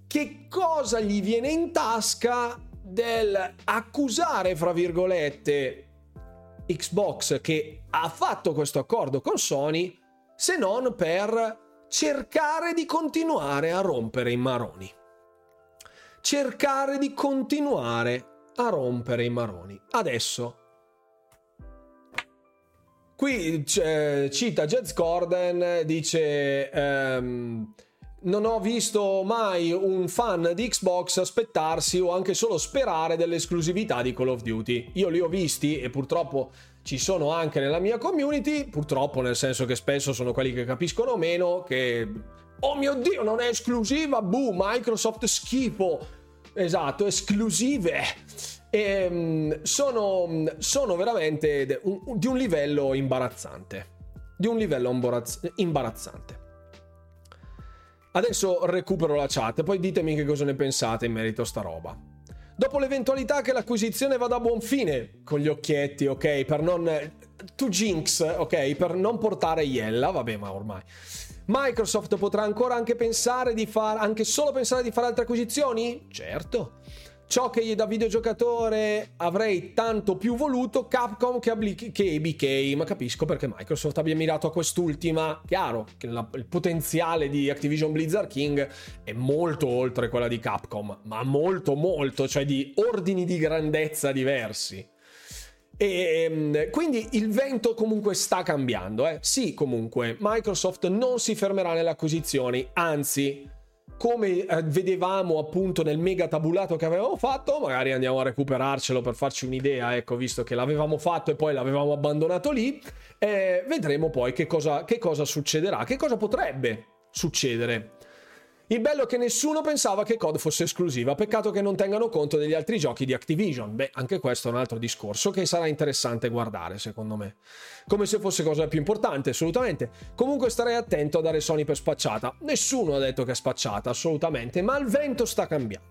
Che cosa gli viene in tasca del accusare, fra virgolette, Xbox che ha fatto questo accordo con Sony, se non per cercare di continuare a rompere i maroni. Cercare di continuare a rompere i maroni. Adesso, qui cita Jez Gordon, dice... Um, non ho visto mai un fan di Xbox aspettarsi o anche solo sperare dell'esclusività di Call of Duty. Io li ho visti e purtroppo ci sono anche nella mia community, purtroppo nel senso che spesso sono quelli che capiscono meno, che oh mio dio non è esclusiva, buh, Microsoft schifo, esatto, esclusive. E, ehm, sono, sono veramente di un livello imbarazzante. Di un livello imbarazzante. Adesso recupero la chat, poi ditemi che cosa ne pensate in merito a sta roba. Dopo l'eventualità che l'acquisizione vada a buon fine, con gli occhietti, ok, per non... To jinx, ok, per non portare Iella, vabbè, ma ormai. Microsoft potrà ancora anche pensare di fare, anche solo pensare di fare altre acquisizioni? Certo. Ciò che io da videogiocatore avrei tanto più voluto Capcom che, Abli- che ABK, ma capisco perché Microsoft abbia mirato a quest'ultima. Chiaro che la, il potenziale di Activision Blizzard King è molto oltre quella di Capcom, ma molto molto, cioè di ordini di grandezza diversi. E ehm, quindi il vento comunque sta cambiando, eh? Sì, comunque, Microsoft non si fermerà nelle acquisizioni, anzi come eh, vedevamo appunto nel mega tabulato che avevamo fatto, magari andiamo a recuperarcelo per farci un'idea, ecco, visto che l'avevamo fatto e poi l'avevamo abbandonato lì, eh, vedremo poi che cosa, che cosa succederà, che cosa potrebbe succedere. Il bello è che nessuno pensava che COD fosse esclusiva, peccato che non tengano conto degli altri giochi di Activision. Beh, anche questo è un altro discorso che sarà interessante guardare, secondo me. Come se fosse cosa più importante, assolutamente. Comunque starei attento a dare Sony per spacciata. Nessuno ha detto che è spacciata, assolutamente, ma il vento sta cambiando.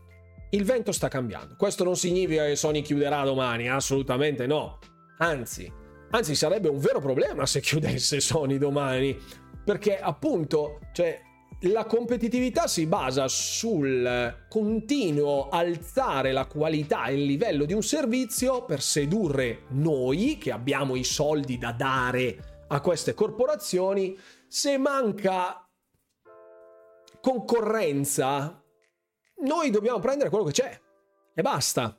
Il vento sta cambiando. Questo non significa che Sony chiuderà domani, assolutamente no. Anzi, anzi sarebbe un vero problema se chiudesse Sony domani, perché appunto, cioè la competitività si basa sul continuo alzare la qualità e il livello di un servizio per sedurre noi che abbiamo i soldi da dare a queste corporazioni. Se manca concorrenza, noi dobbiamo prendere quello che c'è e basta.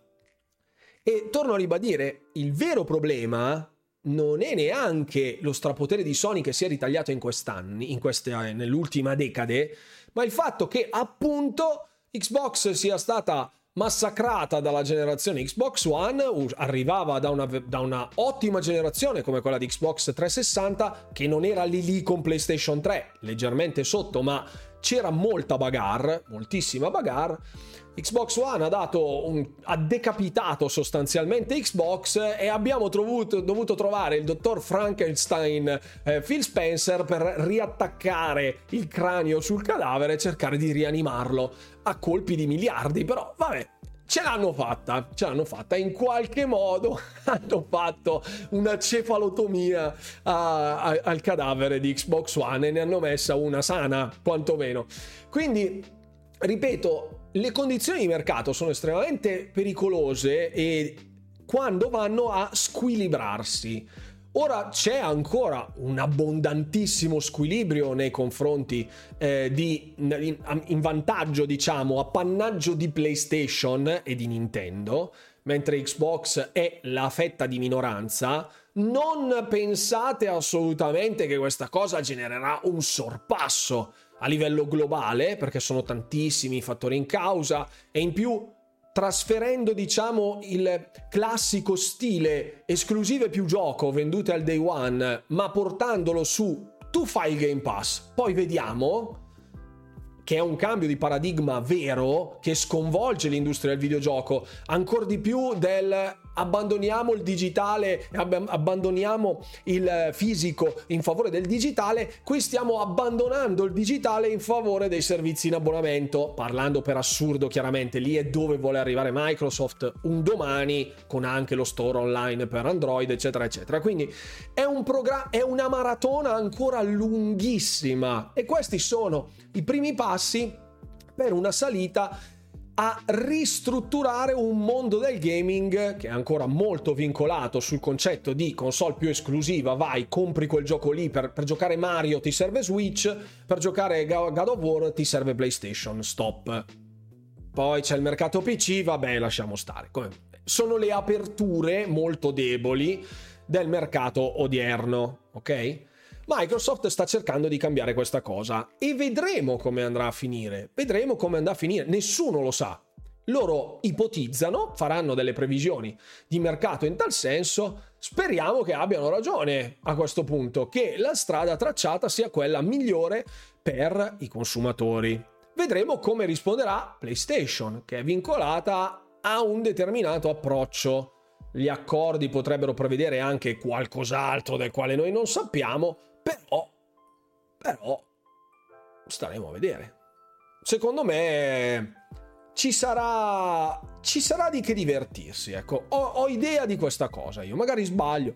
E torno a ribadire, il vero problema non è neanche lo strapotere di Sony che si è ritagliato in quest'anni, in queste, eh, nell'ultima decade, ma il fatto che appunto Xbox sia stata massacrata dalla generazione Xbox One, arrivava da una, da una, ottima generazione come quella di Xbox 360 che non era lì lì con PlayStation 3, leggermente sotto, ma c'era molta bagarre, moltissima bagarre Xbox One ha, dato un, ha decapitato sostanzialmente Xbox e abbiamo trovuto, dovuto trovare il dottor Frankenstein eh, Phil Spencer per riattaccare il cranio sul cadavere e cercare di rianimarlo a colpi di miliardi. Però vabbè, ce l'hanno fatta, ce l'hanno fatta, in qualche modo *laughs* hanno fatto una cefalotomia a, a, al cadavere di Xbox One e ne hanno messa una sana, quantomeno. Quindi, ripeto, le condizioni di mercato sono estremamente pericolose e quando vanno a squilibrarsi. Ora c'è ancora un abbondantissimo squilibrio nei confronti eh, di in, in vantaggio, diciamo, appannaggio di PlayStation e di Nintendo, mentre Xbox è la fetta di minoranza. Non pensate assolutamente che questa cosa genererà un sorpasso a livello globale, perché sono tantissimi i fattori in causa, e in più trasferendo diciamo il classico stile esclusive più gioco vendute al day one, ma portandolo su tu fai il Game Pass, poi vediamo che è un cambio di paradigma vero che sconvolge l'industria del videogioco ancora di più del abbandoniamo il digitale, abbandoniamo il fisico in favore del digitale, qui stiamo abbandonando il digitale in favore dei servizi in abbonamento, parlando per assurdo chiaramente, lì è dove vuole arrivare Microsoft un domani con anche lo store online per Android, eccetera, eccetera. Quindi è un programma, è una maratona ancora lunghissima e questi sono i primi passi per una salita a ristrutturare un mondo del gaming che è ancora molto vincolato sul concetto di console più esclusiva, vai, compri quel gioco lì, per, per giocare Mario ti serve Switch, per giocare God of War ti serve PlayStation, stop. Poi c'è il mercato PC, vabbè, lasciamo stare. Sono le aperture molto deboli del mercato odierno, ok? Microsoft sta cercando di cambiare questa cosa e vedremo come andrà a finire. Vedremo come andrà a finire, nessuno lo sa. Loro ipotizzano, faranno delle previsioni di mercato in tal senso, speriamo che abbiano ragione a questo punto, che la strada tracciata sia quella migliore per i consumatori. Vedremo come risponderà PlayStation, che è vincolata a un determinato approccio. Gli accordi potrebbero prevedere anche qualcos'altro del quale noi non sappiamo, però, però, staremo a vedere. Secondo me ci sarà, ci sarà di che divertirsi. Ecco, ho, ho idea di questa cosa. Io magari sbaglio.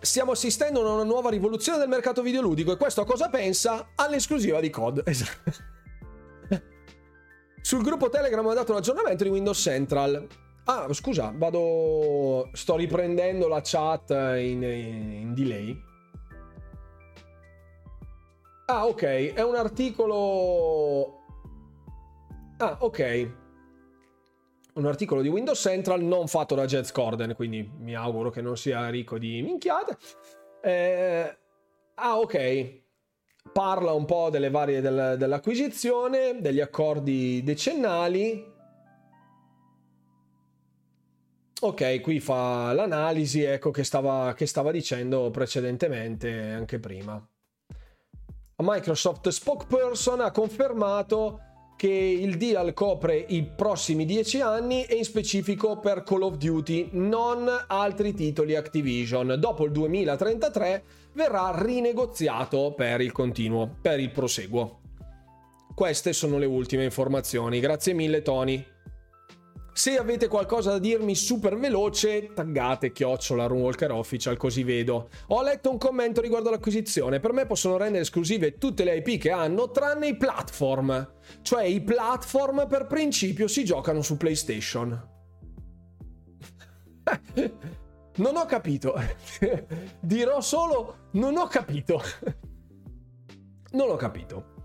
Stiamo assistendo a una nuova rivoluzione del mercato videoludico e questo a cosa pensa? All'esclusiva di COD. *laughs* Sul gruppo Telegram ho dato un aggiornamento di Windows Central. Ah, scusa, vado. Sto riprendendo la chat in, in delay. Ah, ok, è un articolo... Ah, ok. Un articolo di Windows Central non fatto da Jets Corden, quindi mi auguro che non sia ricco di minchiate. Eh... Ah, ok. Parla un po' delle varie del, dell'acquisizione, degli accordi decennali. Ok, qui fa l'analisi, ecco che stava, che stava dicendo precedentemente anche prima. Microsoft spokesperson ha confermato che il deal copre i prossimi 10 anni e in specifico per Call of Duty, non altri titoli Activision. Dopo il 2033 verrà rinegoziato per il continuo, per il proseguo. Queste sono le ultime informazioni. Grazie mille Tony. Se avete qualcosa da dirmi super veloce, taggate chiocciola Runwalker Official così vedo. Ho letto un commento riguardo l'acquisizione. Per me possono rendere esclusive tutte le IP che hanno, tranne i platform. Cioè i platform per principio si giocano su PlayStation. *laughs* non ho capito. *laughs* Dirò solo non ho capito. *laughs* non ho capito.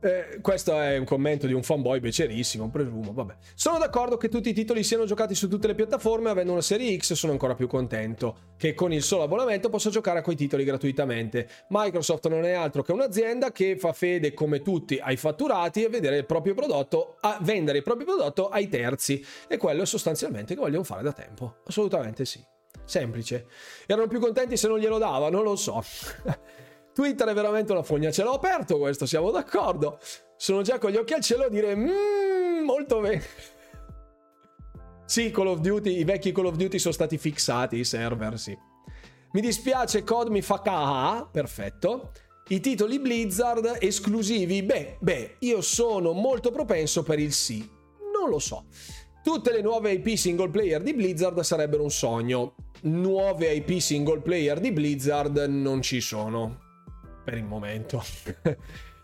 Eh, questo è un commento di un fanboy becerissimo, presumo. Vabbè. Sono d'accordo che tutti i titoli siano giocati su tutte le piattaforme. Avendo una serie X, sono ancora più contento che con il solo abbonamento possa giocare a quei titoli gratuitamente. Microsoft non è altro che un'azienda che fa fede, come tutti, ai fatturati e vedere il proprio prodotto, a vendere il proprio prodotto ai terzi. E quello è sostanzialmente che vogliono fare da tempo. Assolutamente sì. Semplice. Erano più contenti se non glielo dava, non lo so. *laughs* Twitter è veramente una fogna ce l'ho aperto, questo siamo d'accordo. Sono già con gli occhi al cielo a dire mmm, molto bene. Sì, Call of Duty, i vecchi Call of Duty sono stati fissati, i server, sì. Mi dispiace, COD mi fa caha, perfetto. I titoli Blizzard esclusivi, beh, beh, io sono molto propenso per il sì. Non lo so. Tutte le nuove IP single player di Blizzard sarebbero un sogno. Nuove IP single player di Blizzard non ci sono per il momento. *laughs*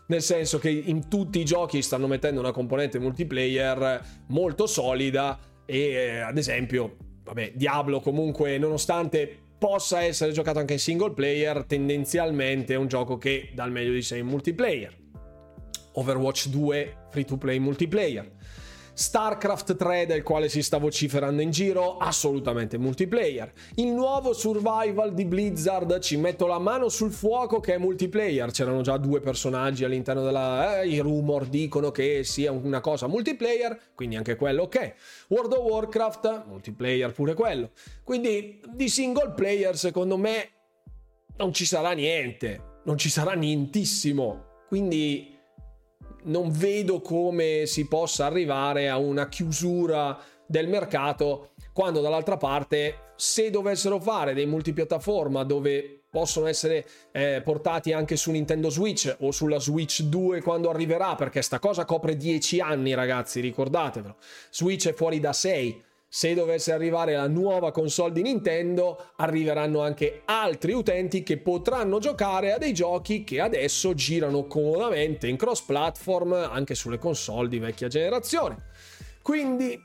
Nel senso che in tutti i giochi stanno mettendo una componente multiplayer molto solida e eh, ad esempio, vabbè, Diablo comunque nonostante possa essere giocato anche in single player, tendenzialmente è un gioco che dà il meglio di sé in multiplayer. Overwatch 2 free to play multiplayer. StarCraft 3 del quale si sta vociferando in giro, assolutamente multiplayer. Il nuovo survival di Blizzard, ci metto la mano sul fuoco che è multiplayer, c'erano già due personaggi all'interno della... Eh, i rumor dicono che sia una cosa multiplayer, quindi anche quello ok. World of Warcraft, multiplayer pure quello. Quindi di single player secondo me non ci sarà niente, non ci sarà nientissimo. Quindi non vedo come si possa arrivare a una chiusura del mercato quando dall'altra parte se dovessero fare dei multipiattaforma dove possono essere eh, portati anche su Nintendo Switch o sulla Switch 2 quando arriverà, perché sta cosa copre 10 anni, ragazzi, ricordatevelo. Switch è fuori da 6. Se dovesse arrivare la nuova console di Nintendo, arriveranno anche altri utenti che potranno giocare a dei giochi che adesso girano comodamente in cross platform anche sulle console di vecchia generazione. Quindi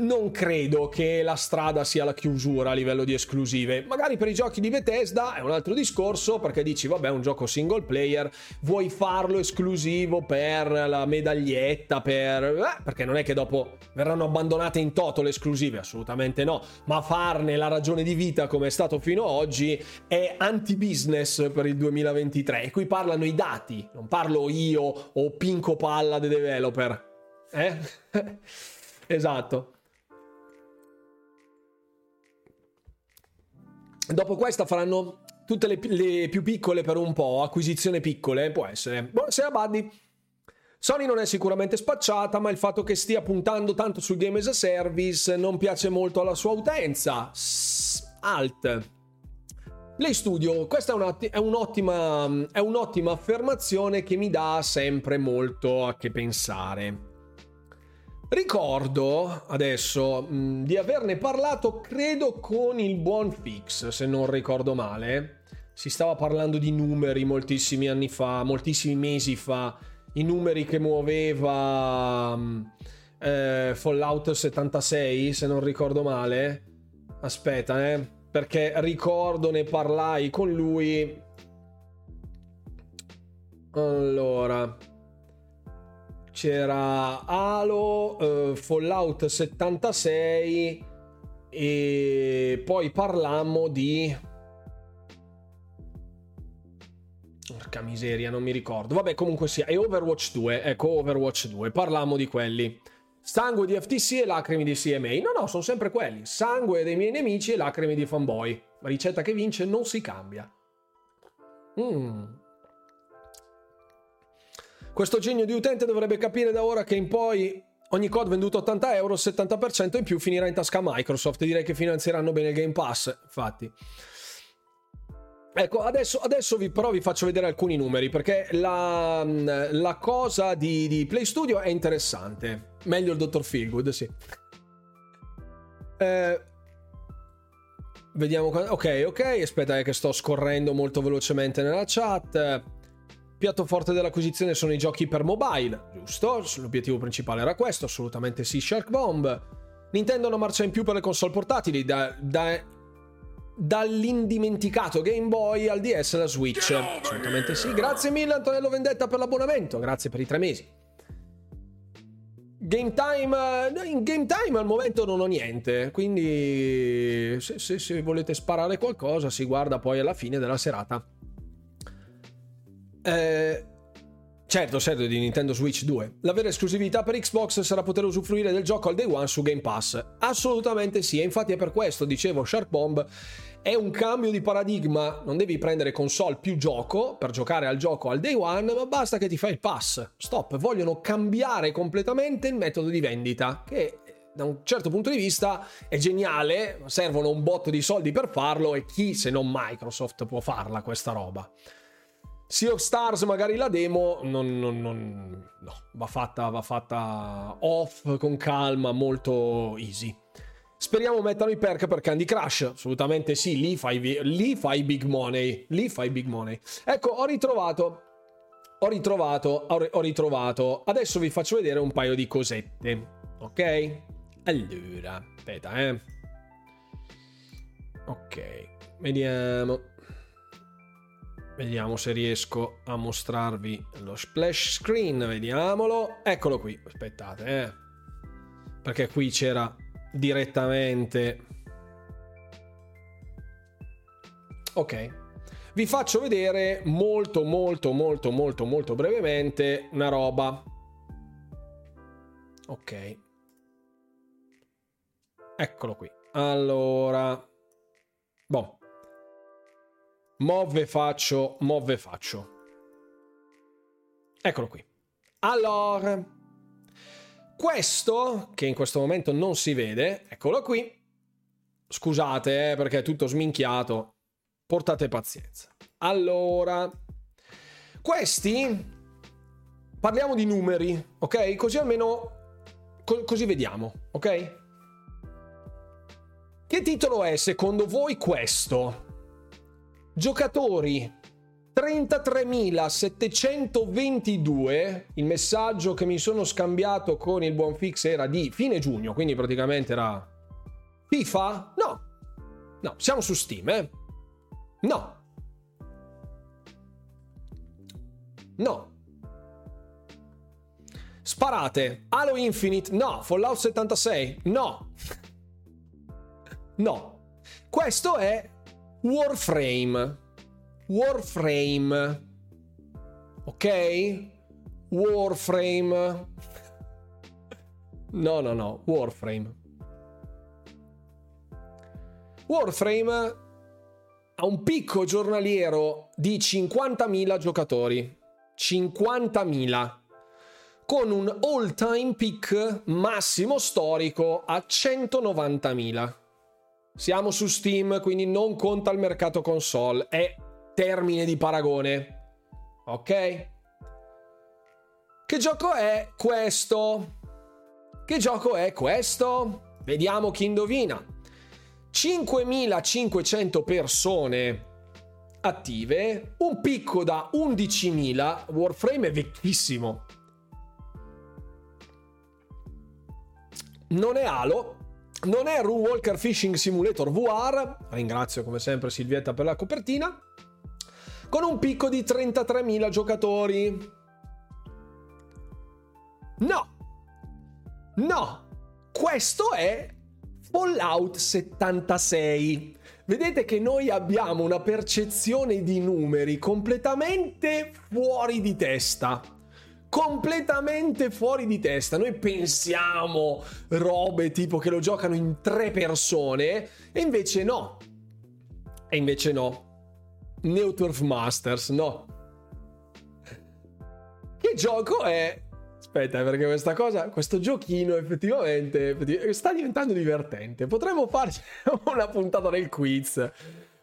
non credo che la strada sia la chiusura a livello di esclusive. Magari per i giochi di Bethesda è un altro discorso perché dici vabbè un gioco single player, vuoi farlo esclusivo per la medaglietta, per... Eh, perché non è che dopo verranno abbandonate in toto le esclusive, assolutamente no, ma farne la ragione di vita come è stato fino ad oggi è anti-business per il 2023 e qui parlano i dati, non parlo io o Pinco Palla de developer. Eh? *laughs* esatto. Dopo questa faranno tutte le, le, più piccole per un po', acquisizione piccole, può essere. Buonasera Buddy. Sony non è sicuramente spacciata, ma il fatto che stia puntando tanto sul game as a service non piace molto alla sua utenza. Alt. Play Studio, questa è, un'ottima, è un'ottima affermazione che mi dà sempre molto a che pensare. Ricordo adesso mh, mm, di averne parlato, credo, con il buon Fix, se non ricordo male. Si stava parlando di numeri moltissimi anni fa, moltissimi mesi fa, i numeri che muoveva mh, mm, eh, Fallout 76, se non ricordo male. Aspetta, eh, perché ricordo ne parlai con lui. Allora, c'era Halo, uh, Fallout 76 e poi parlammo di... Porca miseria, non mi ricordo. Vabbè, comunque sia. E Overwatch 2, ecco Overwatch 2, parlammo di quelli. Sangue di FTC e lacrime di CMA. No, no, sono sempre quelli. Sangue dei miei nemici e lacrime di fanboy. La ricetta che vince non si cambia. Mmm. Questo genio di utente dovrebbe capire da ora che in poi ogni code venduto a 80 euro, il 70% in più finirà in tasca a Microsoft. Direi che finanzieranno bene il Game Pass, infatti. Ecco, adesso, adesso vi, però vi faccio vedere alcuni numeri perché la, la cosa di, di, Play Studio è interessante. Meglio il Dottor Feelgood, sì. Eh, vediamo. Ok, ok. Aspetta, che sto scorrendo molto velocemente nella chat. Piatto forte dell'acquisizione sono i giochi per mobile, giusto? L'obiettivo principale era questo, assolutamente sì, Shark Bomb. Nintendo una marcia in più per le console portatili, da, da, dall'indimenticato Game Boy al DS e alla Switch. Assolutamente sì. Grazie mille Antonello Vendetta per l'abbonamento, grazie per i tre mesi. Game time, in game time al momento non ho niente, quindi se, se, se volete sparare qualcosa si guarda poi alla fine della serata. Eh, certo, certo, di Nintendo Switch 2. La vera esclusività per Xbox sarà poter usufruire del gioco al day one su Game Pass. Assolutamente sì, e infatti è per questo, dicevo, Shark Bomb è un cambio di paradigma. Non devi prendere console più gioco per giocare al gioco al day one, ma basta che ti fai il pass. Stop, vogliono cambiare completamente il metodo di vendita, che da un certo punto di vista è geniale, servono un botto di soldi per farlo e chi se non Microsoft può farla questa roba. Sea of Stars, magari la demo, non, non, non, no, va fatta, va fatta off, con calma, molto easy. Speriamo mettano i perk per Candy Crush, assolutamente sì, lì fai, lì fai big money, lì fai big money. Ecco, ho ritrovato, ho ritrovato, ho ritrovato, adesso vi faccio vedere un paio di cosette, ok? Allora, aspetta, eh. Ok, vediamo. Vediamo se riesco a mostrarvi lo splash screen, vediamolo. Eccolo qui, aspettate, eh. Perché qui c'era direttamente... Ok. Vi faccio vedere molto molto molto molto molto brevemente una roba. Ok. Eccolo qui. Allora... Boh. Move faccio, move faccio. Eccolo qui. Allora, questo, che in questo momento non si vede, eccolo qui. Scusate eh, perché è tutto sminchiato. Portate pazienza. Allora, questi parliamo di numeri, ok? Così almeno co- così vediamo, ok? Che titolo è secondo voi questo? Giocatori 33.722, il messaggio che mi sono scambiato con il buon fix era di fine giugno, quindi praticamente era FIFA? No, no, siamo su Steam, eh? No. No. Sparate. Halo Infinite? No. Fallout 76? No. *laughs* No. Questo è Warframe. Warframe. Ok? Warframe. No, no, no. Warframe. Warframe ha un picco giornaliero di 50.000 giocatori. 50.000 con un all time peak massimo storico a 190.000. Siamo su Steam, quindi non conta il mercato console, è termine di paragone. Ok? Che gioco è questo? Che gioco è questo? Vediamo chi indovina. 5.500 persone attive, un picco da 11.000, Warframe è vecchissimo, non è Halo, non è Rue Walker Fishing Simulator VR, ringrazio come sempre Silvietta per la copertina, con un picco di 33.000 giocatori. No, no, questo è Fallout 76. Vedete che noi abbiamo una percezione di numeri completamente fuori di testa completamente fuori di testa. Noi pensiamo robe tipo che lo giocano in tre persone e invece no. E invece no. Neuturf Masters, no. Che gioco è? Aspetta, perché questa cosa, questo giochino effettivamente, effettivamente sta diventando divertente. Potremmo farci *laughs* una puntata del quiz,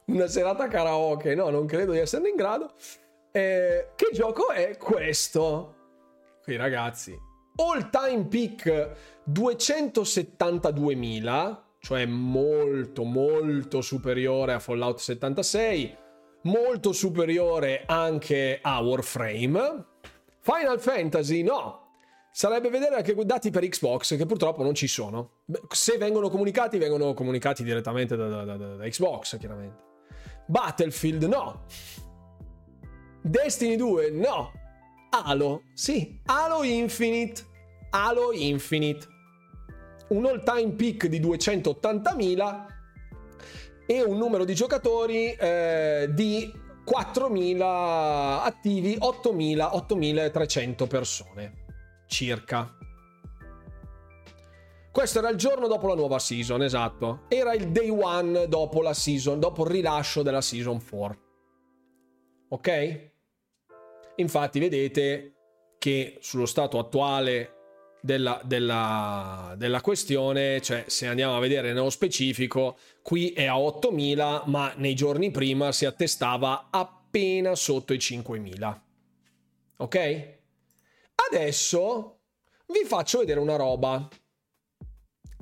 una serata karaoke. No, non credo di esserne in grado. Eh, che gioco è questo? Qui ragazzi. All time peak 272.000, cioè molto molto superiore a Fallout 76, molto superiore anche a Warframe. Final Fantasy no, sarebbe vedere anche dati per Xbox che purtroppo non ci sono. Se vengono comunicati, vengono comunicati direttamente da, da, da, da Xbox, chiaramente. Battlefield no. Destiny 2 no. Halo, sì, Halo Infinite, Halo Infinite. Un all time peak di 280.000 e un numero di giocatori eh, di 4.000 attivi, 8.000, 8.300 persone circa. Questo era il giorno dopo la nuova season, esatto. Era il day one dopo la season, dopo il rilascio della season 4. Ok? Infatti vedete che sullo stato attuale della, della, della, questione, cioè se andiamo a vedere nello specifico, qui è a 8000, ma nei giorni prima si attestava appena sotto i 5000. Ok? Adesso vi faccio vedere una roba.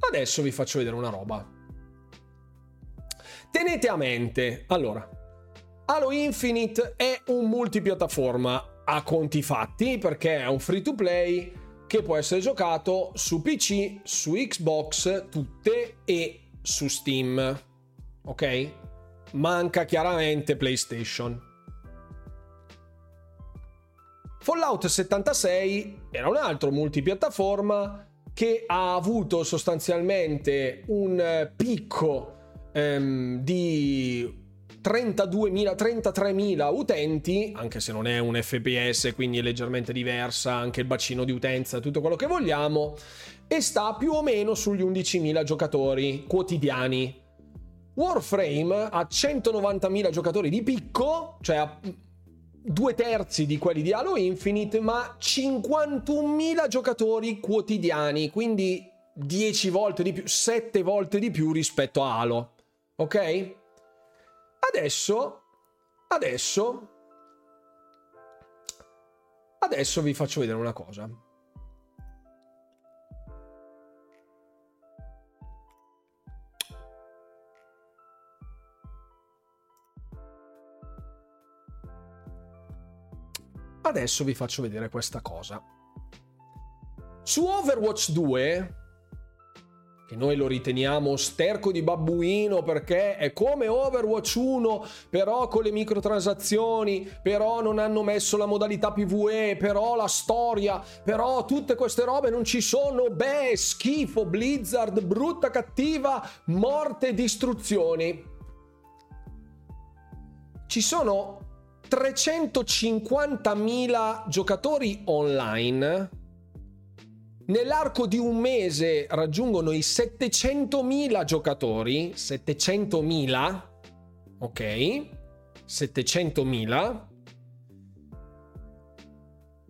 Adesso vi faccio vedere una roba. Tenete a mente, allora, Halo Infinite è un multipiattaforma a conti fatti perché è un free to play che può essere giocato su PC, su Xbox, tutte e su Steam. Ok? Manca chiaramente PlayStation. Fallout 76 era un altro multipiattaforma che ha avuto sostanzialmente un picco ehm, di 32.000, 33.000 utenti, anche se non è un FPS, quindi è leggermente diversa anche il bacino di utenza, tutto quello che vogliamo, e sta più o meno sugli 11.000 giocatori quotidiani. Warframe ha 190.000 giocatori di picco, cioè due terzi di quelli di Halo Infinite, ma 51.000 giocatori quotidiani, quindi 10 volte di più, 7 volte di più rispetto a Halo. Ok? Adesso, adesso, adesso vi faccio vedere una cosa. Adesso vi faccio vedere questa cosa. Su Overwatch 2, che noi lo riteniamo sterco di babbuino perché è come Overwatch 1, però con le microtransazioni, però non hanno messo la modalità PvE, però la storia, però tutte queste robe non ci sono. Beh, schifo, Blizzard, brutta cattiva, morte distruzioni. Ci sono 350.000 giocatori online. Nell'arco di un mese raggiungono i 700.000 giocatori. 700.000. Ok. 700.000.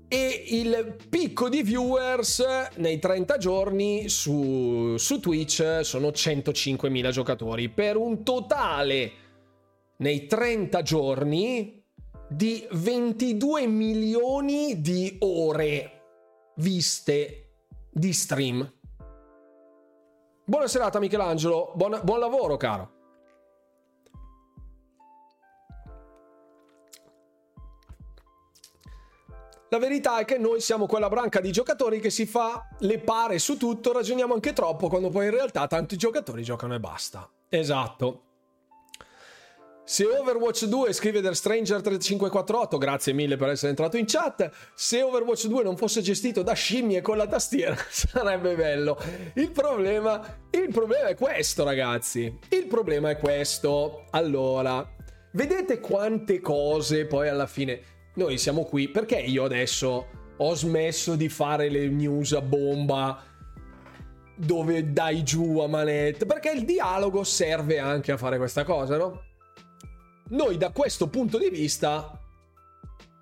E il picco di viewers nei 30 giorni su, su Twitch sono 105.000 giocatori. Per un totale nei 30 giorni di 22 milioni di ore viste di stream. Buona serata Michelangelo, buon, buon lavoro caro. La verità è che noi siamo quella branca di giocatori che si fa le pare su tutto, ragioniamo anche troppo, quando poi in realtà tanti giocatori giocano e basta. Esatto. Se Overwatch 2 scrive The Stranger 3548, grazie mille per essere entrato in chat. Se Overwatch 2 non fosse gestito da scimmie con la tastiera, *laughs* sarebbe bello. Il problema, il problema è questo, ragazzi. Il problema è questo. Allora, vedete quante cose poi alla fine noi siamo qui perché io adesso ho smesso di fare le news a bomba dove dai giù a manette, perché il dialogo serve anche a fare questa cosa, no? Noi da questo punto di vista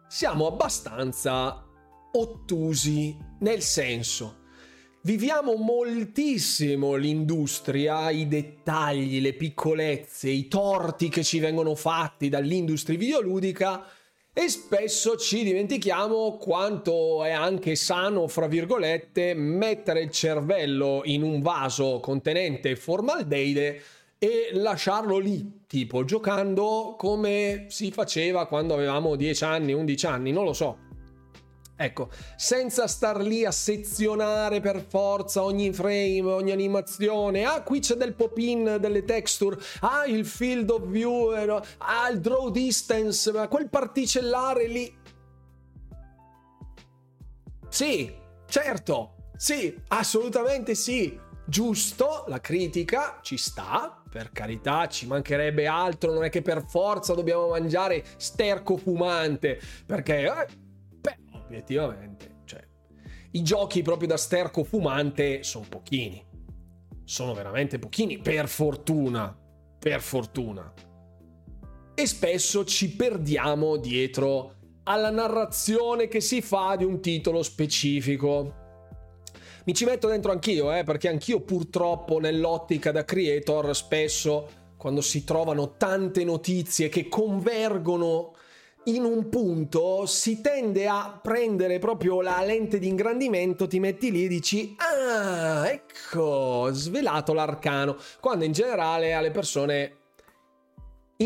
siamo abbastanza ottusi, nel senso, viviamo moltissimo l'industria, i dettagli, le piccolezze, i torti che ci vengono fatti dall'industria videoludica e spesso ci dimentichiamo quanto è anche sano, fra virgolette, mettere il cervello in un vaso contenente formaldeide e lasciarlo lì, tipo giocando come si faceva quando avevamo 10 anni, 11 anni, non lo so. Ecco, senza star lì a sezionare per forza ogni frame, ogni animazione. Ah, qui c'è del pop-in, delle texture. Ah, il field of view. Ah, il draw distance. Quel particellare lì. Sì, certo. Sì, assolutamente sì. Giusto, la critica ci sta, per carità, ci mancherebbe altro, non è che per forza dobbiamo mangiare sterco fumante, perché, eh, beh, obiettivamente, cioè, i giochi proprio da sterco fumante sono pochini, sono veramente pochini, per fortuna, per fortuna. E spesso ci perdiamo dietro alla narrazione che si fa di un titolo specifico mi ci metto dentro anch'io, eh, perché anch'io purtroppo nell'ottica da creator spesso quando si trovano tante notizie che convergono in un punto si tende a prendere proprio la lente di ingrandimento, ti metti lì e dici ah, ecco, svelato l'arcano, quando in generale alle persone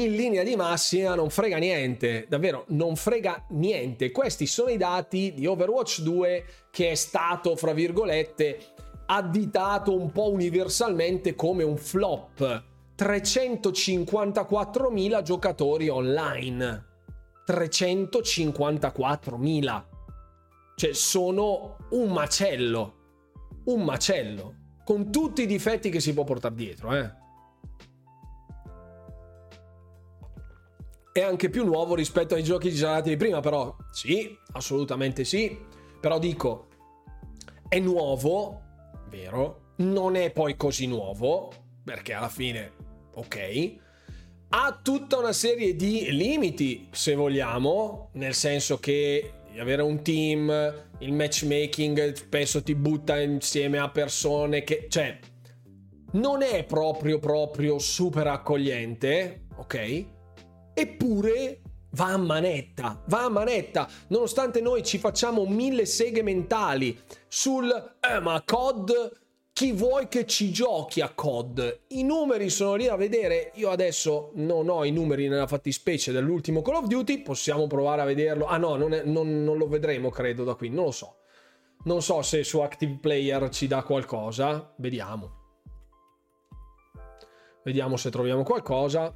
in linea di massima non frega niente, davvero non frega niente. Questi sono i dati di Overwatch 2 che è stato, fra virgolette, additato un po' universalmente come un flop. 354.000 giocatori online. 354.000. Cioè sono un macello. Un macello. Con tutti i difetti che si può portare dietro, eh. È anche più nuovo rispetto ai giochi generati di prima, però sì, assolutamente sì. Però dico, è nuovo, vero? Non è poi così nuovo, perché alla fine, ok. ha tutta una serie di limiti, se vogliamo, nel senso che avere un team, il matchmaking spesso ti butta insieme a persone che, cioè, non è proprio proprio super accogliente, ok? Eppure va a manetta, va a manetta, nonostante noi ci facciamo mille seghe mentali sul eh, ma COD chi vuoi che ci giochi a COD? I numeri sono lì a vedere. Io adesso non ho i numeri nella fattispecie dell'ultimo Call of Duty. Possiamo provare a vederlo. Ah no, non, è, non, non lo vedremo, credo, da qui. Non lo so. Non so se su Active Player ci dà qualcosa. Vediamo. Vediamo se troviamo qualcosa.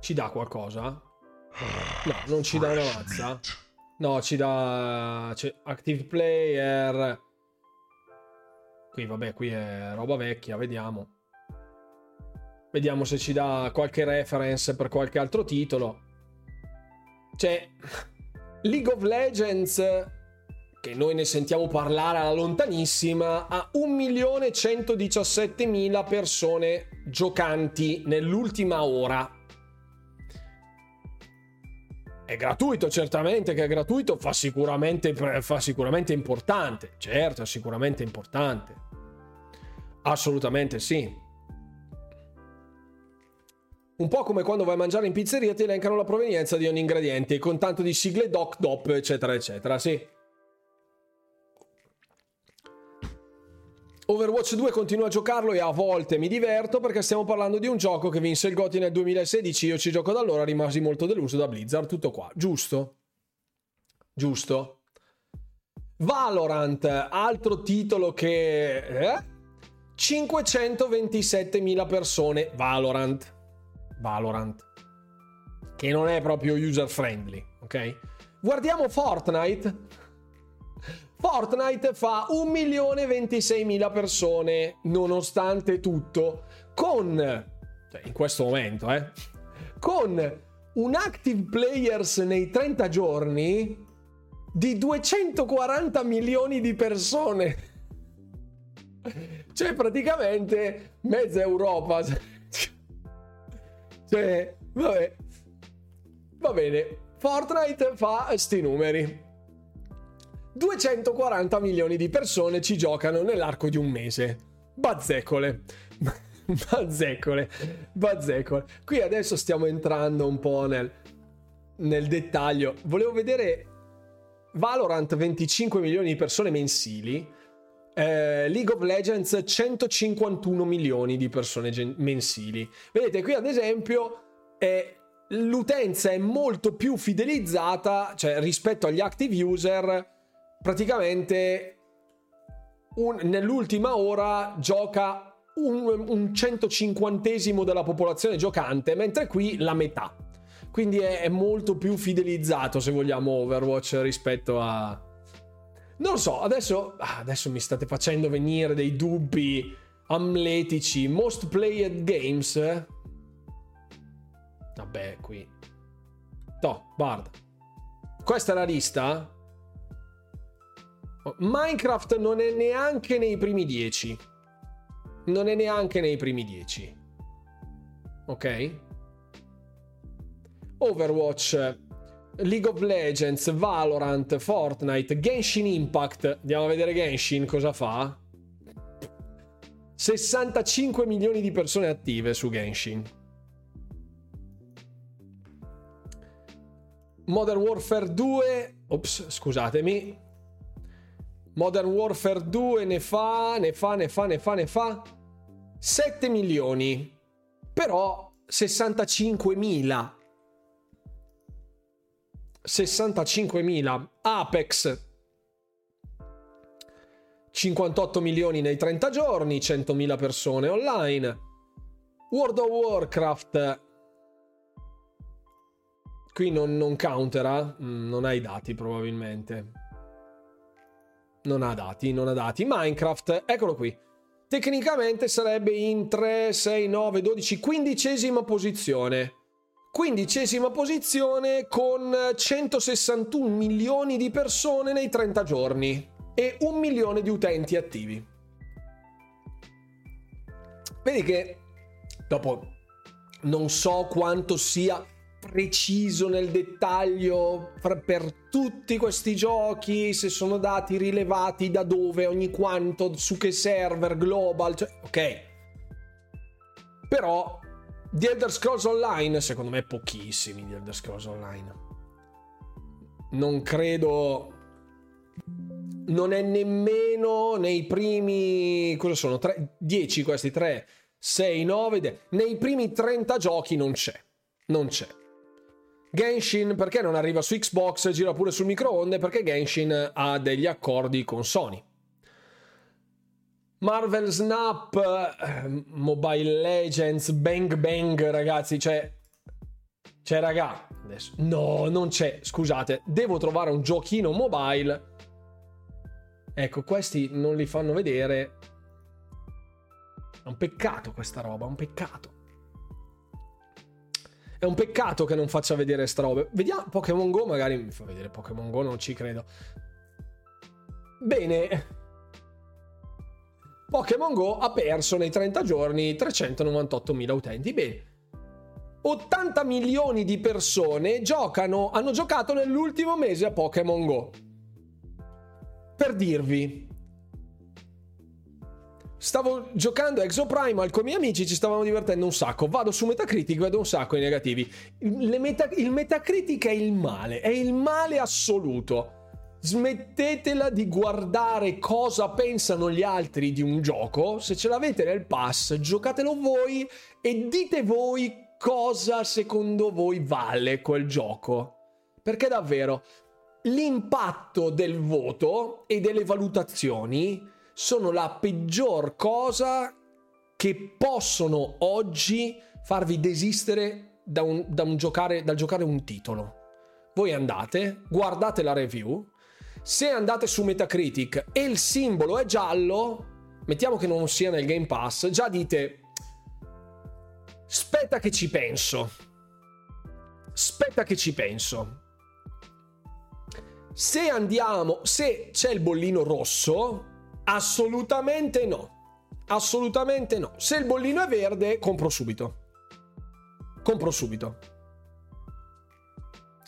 Ci dà qualcosa? No, non ci dà una mazza. No, ci dà cioè, Active Player. Qui, vabbè, qui è roba vecchia, vediamo. Vediamo se ci dà qualche reference per qualche altro titolo. Cioè, League of Legends, che noi ne sentiamo parlare alla lontanissima, ha 1.117.000 persone giocanti nell'ultima ora è gratuito, certamente che è gratuito, fa sicuramente, fa sicuramente importante. Certo, è sicuramente importante. Assolutamente sì. Un po' come quando vai a mangiare in pizzeria ti elencano la provenienza di ogni ingrediente con tanto di sigle doc, dop, eccetera, eccetera. Sì. Overwatch 2 continuo a giocarlo e a volte mi diverto perché stiamo parlando di un gioco che vinse il GOTY nel 2016. Io ci gioco da allora, rimasi molto deluso da Blizzard. Tutto qua, giusto? Giusto. Valorant, altro titolo che... Eh? 527.000 persone. Valorant. Valorant. Che non è proprio user friendly, ok? Guardiamo Fortnite. Fortnite fa 1.026.000 persone, nonostante tutto, con, cioè in questo momento, eh, con un active players nei 30 giorni di 240 milioni di persone. Cioè, praticamente mezza Europa. Cioè, vabbè. Va bene. Fortnite fa sti numeri. 240 milioni di persone ci giocano nell'arco di un mese. Bazzecole. *laughs* bazzecole. Bazzecole. Qui adesso stiamo entrando un po' nel, nel dettaglio. Volevo vedere Valorant 25 milioni di persone mensili. Eh, League of Legends 151 milioni di persone gen- mensili. Vedete qui ad esempio eh, l'utenza è molto più fidelizzata, cioè rispetto agli active user praticamente un, nell'ultima ora gioca un, un 150 della popolazione giocante, mentre qui la metà. Quindi è, è molto più fidelizzato, se vogliamo, Overwatch rispetto a... Non lo so, adesso, ah, adesso mi state facendo venire dei dubbi amletici. Most played games. Vabbè, qui. No, guarda. Questa è la lista Minecraft non è neanche nei primi 10. Non è neanche nei primi 10. Ok? Overwatch, League of Legends, Valorant, Fortnite, Genshin Impact. Andiamo a vedere Genshin cosa fa. 65 milioni di persone attive su Genshin. Modern Warfare 2, ops, scusatemi, Modern Warfare 2 ne fa, ne fa, ne fa, ne fa, ne fa 7 milioni. Però 65.000. 65.000. Apex 58 milioni nei 30 giorni, 100.000 persone online. World of Warcraft qui non, non counterà, mm, non hai dati probabilmente. Non ha dati, non ha dati. Minecraft, eccolo qui. Tecnicamente sarebbe in 3, 6, 9, 12, quindicesima posizione. Quindicesima posizione con 161 milioni di persone nei 30 giorni e un milione di utenti attivi. Vedi che Dopo non so quanto sia preciso nel dettaglio per tutti questi giochi, se sono dati rilevati da dove, ogni quanto, su che server, global, cioè, ok. Però The Elder Scrolls Online, secondo me pochissimi The Elder Scrolls Online. Non credo non è nemmeno nei primi cosa sono? 10 questi 3 6 9 nei primi 30 giochi non c'è. Non c'è. Genshin perché non arriva su Xbox, gira pure sul microonde perché Genshin ha degli accordi con Sony. Marvel Snap, eh, Mobile Legends, Bang Bang, ragazzi, cioè c'è raga, adesso no, non c'è, scusate, devo trovare un giochino mobile. Ecco, questi non li fanno vedere. È un peccato questa roba, un peccato. È un peccato che non faccia vedere sta roba. Vediamo Pokémon Go, magari mi fa vedere Pokémon Go, non ci credo. Bene. Pokémon Go ha perso nei 30 giorni 398.000 utenti. Bene. 80 milioni di persone giocano, hanno giocato nell'ultimo mese a Pokémon Go. Per dirvi, Stavo giocando Exoprimal con i miei amici, ci stavamo divertendo un sacco. Vado su Metacritic, vedo un sacco di negativi. Meta, il Metacritic è il male, è il male assoluto. Smettetela di guardare cosa pensano gli altri di un gioco. Se ce l'avete nel pass, giocatelo voi e dite voi cosa secondo voi vale quel gioco. Perché davvero l'impatto del voto e delle valutazioni sono la peggior cosa che possono oggi farvi desistere da un, da un giocare, dal giocare un titolo. Voi andate, guardate la review, se andate su Metacritic e il simbolo è giallo, mettiamo che non sia nel Game Pass, già dite, aspetta che ci penso, aspetta che ci penso. Se andiamo, se c'è il bollino rosso, Assolutamente no. Assolutamente no. Se il bollino è verde, compro subito. Compro subito.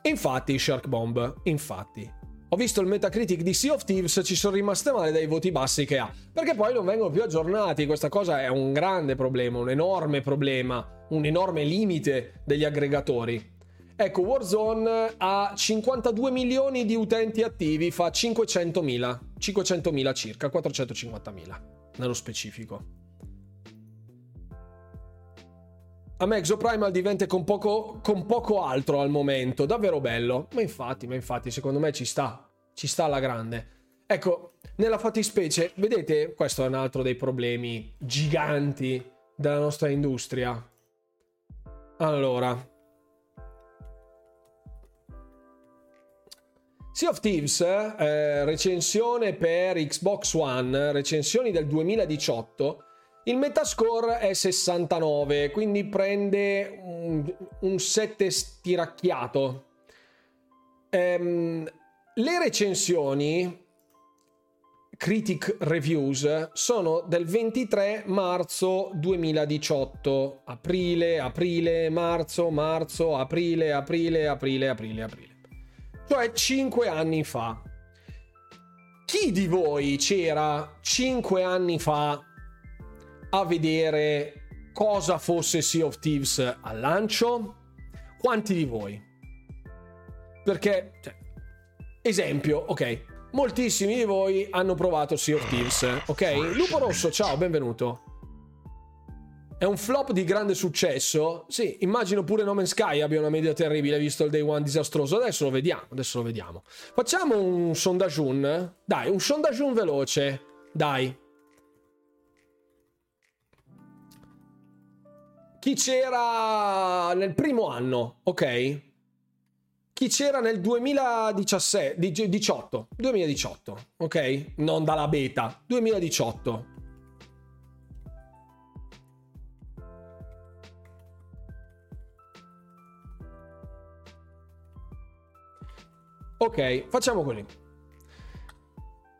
Infatti, Shark Bomb, infatti. Ho visto il Metacritic di Sea of Thieves, ci sono rimaste male dai voti bassi che ha. Perché poi non vengono più aggiornati. Questa cosa è un grande problema, un enorme problema, un enorme limite degli aggregatori. Ecco, Warzone ha 52 milioni di utenti attivi, fa 500.000, 500.000 circa, 450.000 nello specifico. A me Exoprimal diventa con poco, con poco altro al momento, davvero bello. Ma infatti, ma infatti, secondo me ci sta, ci sta alla grande. Ecco, nella fattispecie, vedete, questo è un altro dei problemi giganti della nostra industria. Allora, Sea of Thieves, eh, recensione per Xbox One, recensioni del 2018. Il metascore è 69, quindi prende un, un 7 stiracchiato. Ehm, le recensioni critic reviews sono del 23 marzo 2018 aprile aprile marzo marzo aprile aprile aprile aprile aprile cioè 5 anni fa. Chi di voi c'era 5 anni fa a vedere cosa fosse Sea of Thieves al lancio? Quanti di voi? Perché, cioè, esempio, ok, moltissimi di voi hanno provato Sea of Thieves, ok? Lupo Rosso, ciao, benvenuto. È un flop di grande successo? Sì, immagino pure No Man's Sky abbia una media terribile visto il day one disastroso. Adesso lo vediamo, adesso lo vediamo. Facciamo un sondagione. Dai, un sondagione veloce. Dai. Chi c'era nel primo anno, ok? Chi c'era nel 2017, 18, 2018, ok? Non dalla beta, 2018. Ok, facciamo così.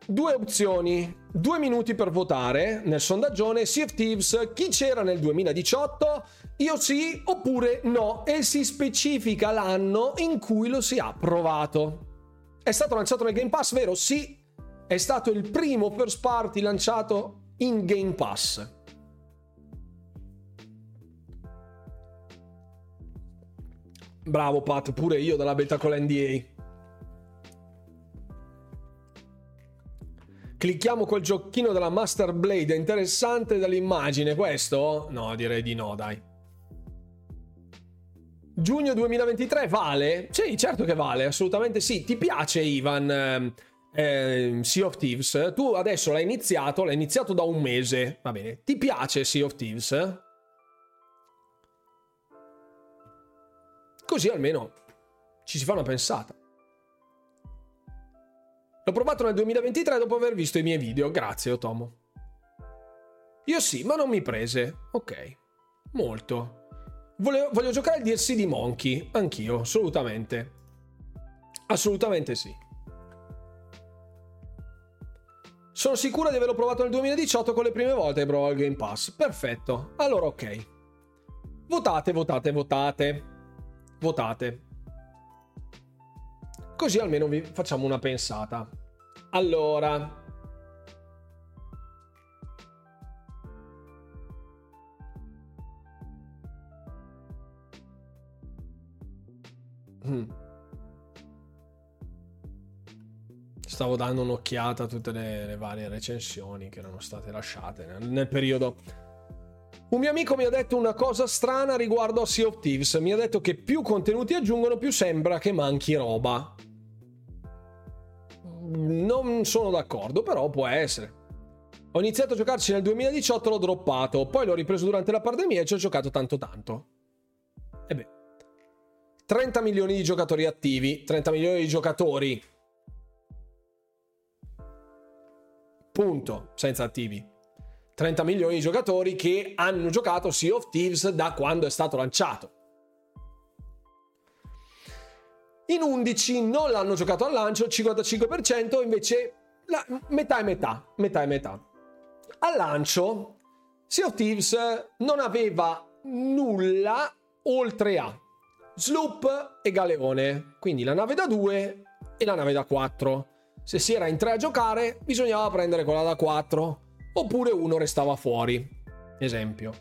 due opzioni, due minuti per votare nel sondaggione Sea of Thieves, chi c'era nel 2018? Io sì oppure no e si specifica l'anno in cui lo si ha provato. È stato lanciato nel Game Pass, vero? Sì, è stato il primo first party lanciato in Game Pass. Bravo Pat, pure io dalla beta con l'NDA. Clicchiamo quel giochino della Master Blade, è interessante dall'immagine questo? No, direi di no, dai. Giugno 2023 vale? Sì, certo che vale, assolutamente sì. Ti piace Ivan eh, Sea of Thieves? Tu adesso l'hai iniziato, l'hai iniziato da un mese, va bene. Ti piace Sea of Thieves? Così almeno ci si fa una pensata. L'ho provato nel 2023 dopo aver visto i miei video. Grazie, Otomo. Io sì, ma non mi prese. Ok. Molto. Volevo, voglio giocare il DLC di Monkey. Anch'io, assolutamente. Assolutamente sì. Sono sicuro di averlo provato nel 2018 con le prime volte che provavo il Game Pass. Perfetto. Allora, ok. Votate, votate, votate. Votate. Così almeno vi facciamo una pensata. Allora. Hmm. Stavo dando un'occhiata a tutte le, le, varie recensioni che erano state lasciate nel, nel periodo. Un mio amico mi ha detto una cosa strana riguardo a Sea of Thieves. Mi ha detto che più contenuti aggiungono, più sembra che manchi roba. Non sono d'accordo, però può essere. Ho iniziato a giocarci nel 2018, l'ho droppato, poi l'ho ripreso durante la pandemia e ci ho giocato tanto tanto. E beh, 30 milioni di giocatori attivi, 30 milioni di giocatori. Punto, senza attivi. 30 milioni di giocatori che hanno giocato Sea of Thieves da quando è stato lanciato. In 11 non l'hanno giocato al lancio, 55%, invece la, metà e metà, metà e metà. Al lancio Sea of Thieves non aveva nulla oltre a sloop e galeone, quindi la nave da 2 e la nave da 4. Se si era in 3 a giocare, bisognava prendere quella da 4, oppure uno restava fuori. Esempio.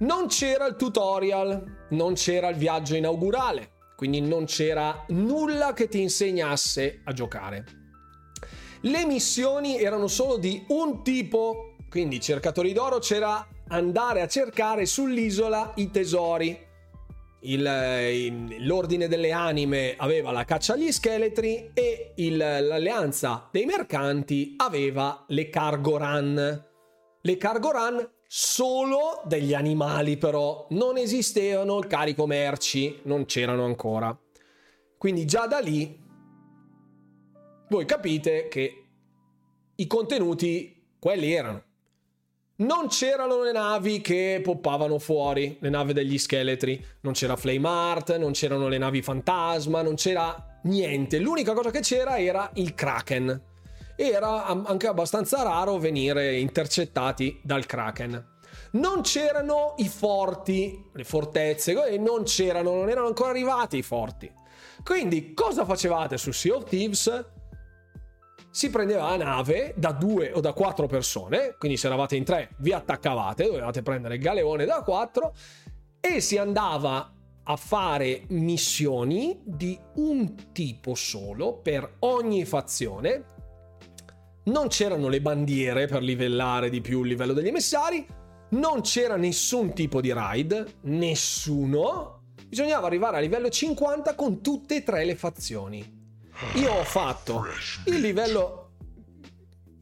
Non c'era il tutorial, non c'era il viaggio inaugurale, quindi non c'era nulla che ti insegnasse a giocare. Le missioni erano solo di un tipo, quindi cercatori d'oro c'era andare a cercare sull'isola i tesori. Il, l'ordine delle anime aveva la caccia agli scheletri e il, l'alleanza dei mercanti aveva le cargo run. Le cargo run solo degli animali però, non esistevano il carico merci, non c'erano ancora. Quindi già da lì voi capite che i contenuti quelli erano. Non c'erano le navi che poppavano fuori, le navi degli scheletri, non c'era Flame Art, non c'erano le navi fantasma, non c'era niente. L'unica cosa che c'era era il Kraken era anche abbastanza raro venire intercettati dal Kraken. Non c'erano i forti, le fortezze, non c'erano, non erano ancora arrivati i forti. Quindi cosa facevate su Sea of Thieves? Si prendeva la nave da due o da quattro persone, quindi se eravate in tre vi attaccavate, dovevate prendere il galeone da quattro e si andava a fare missioni di un tipo solo per ogni fazione non c'erano le bandiere per livellare di più il livello degli emissari, non c'era nessun tipo di raid, nessuno. Bisognava arrivare a livello 50 con tutte e tre le fazioni. Io ho fatto il livello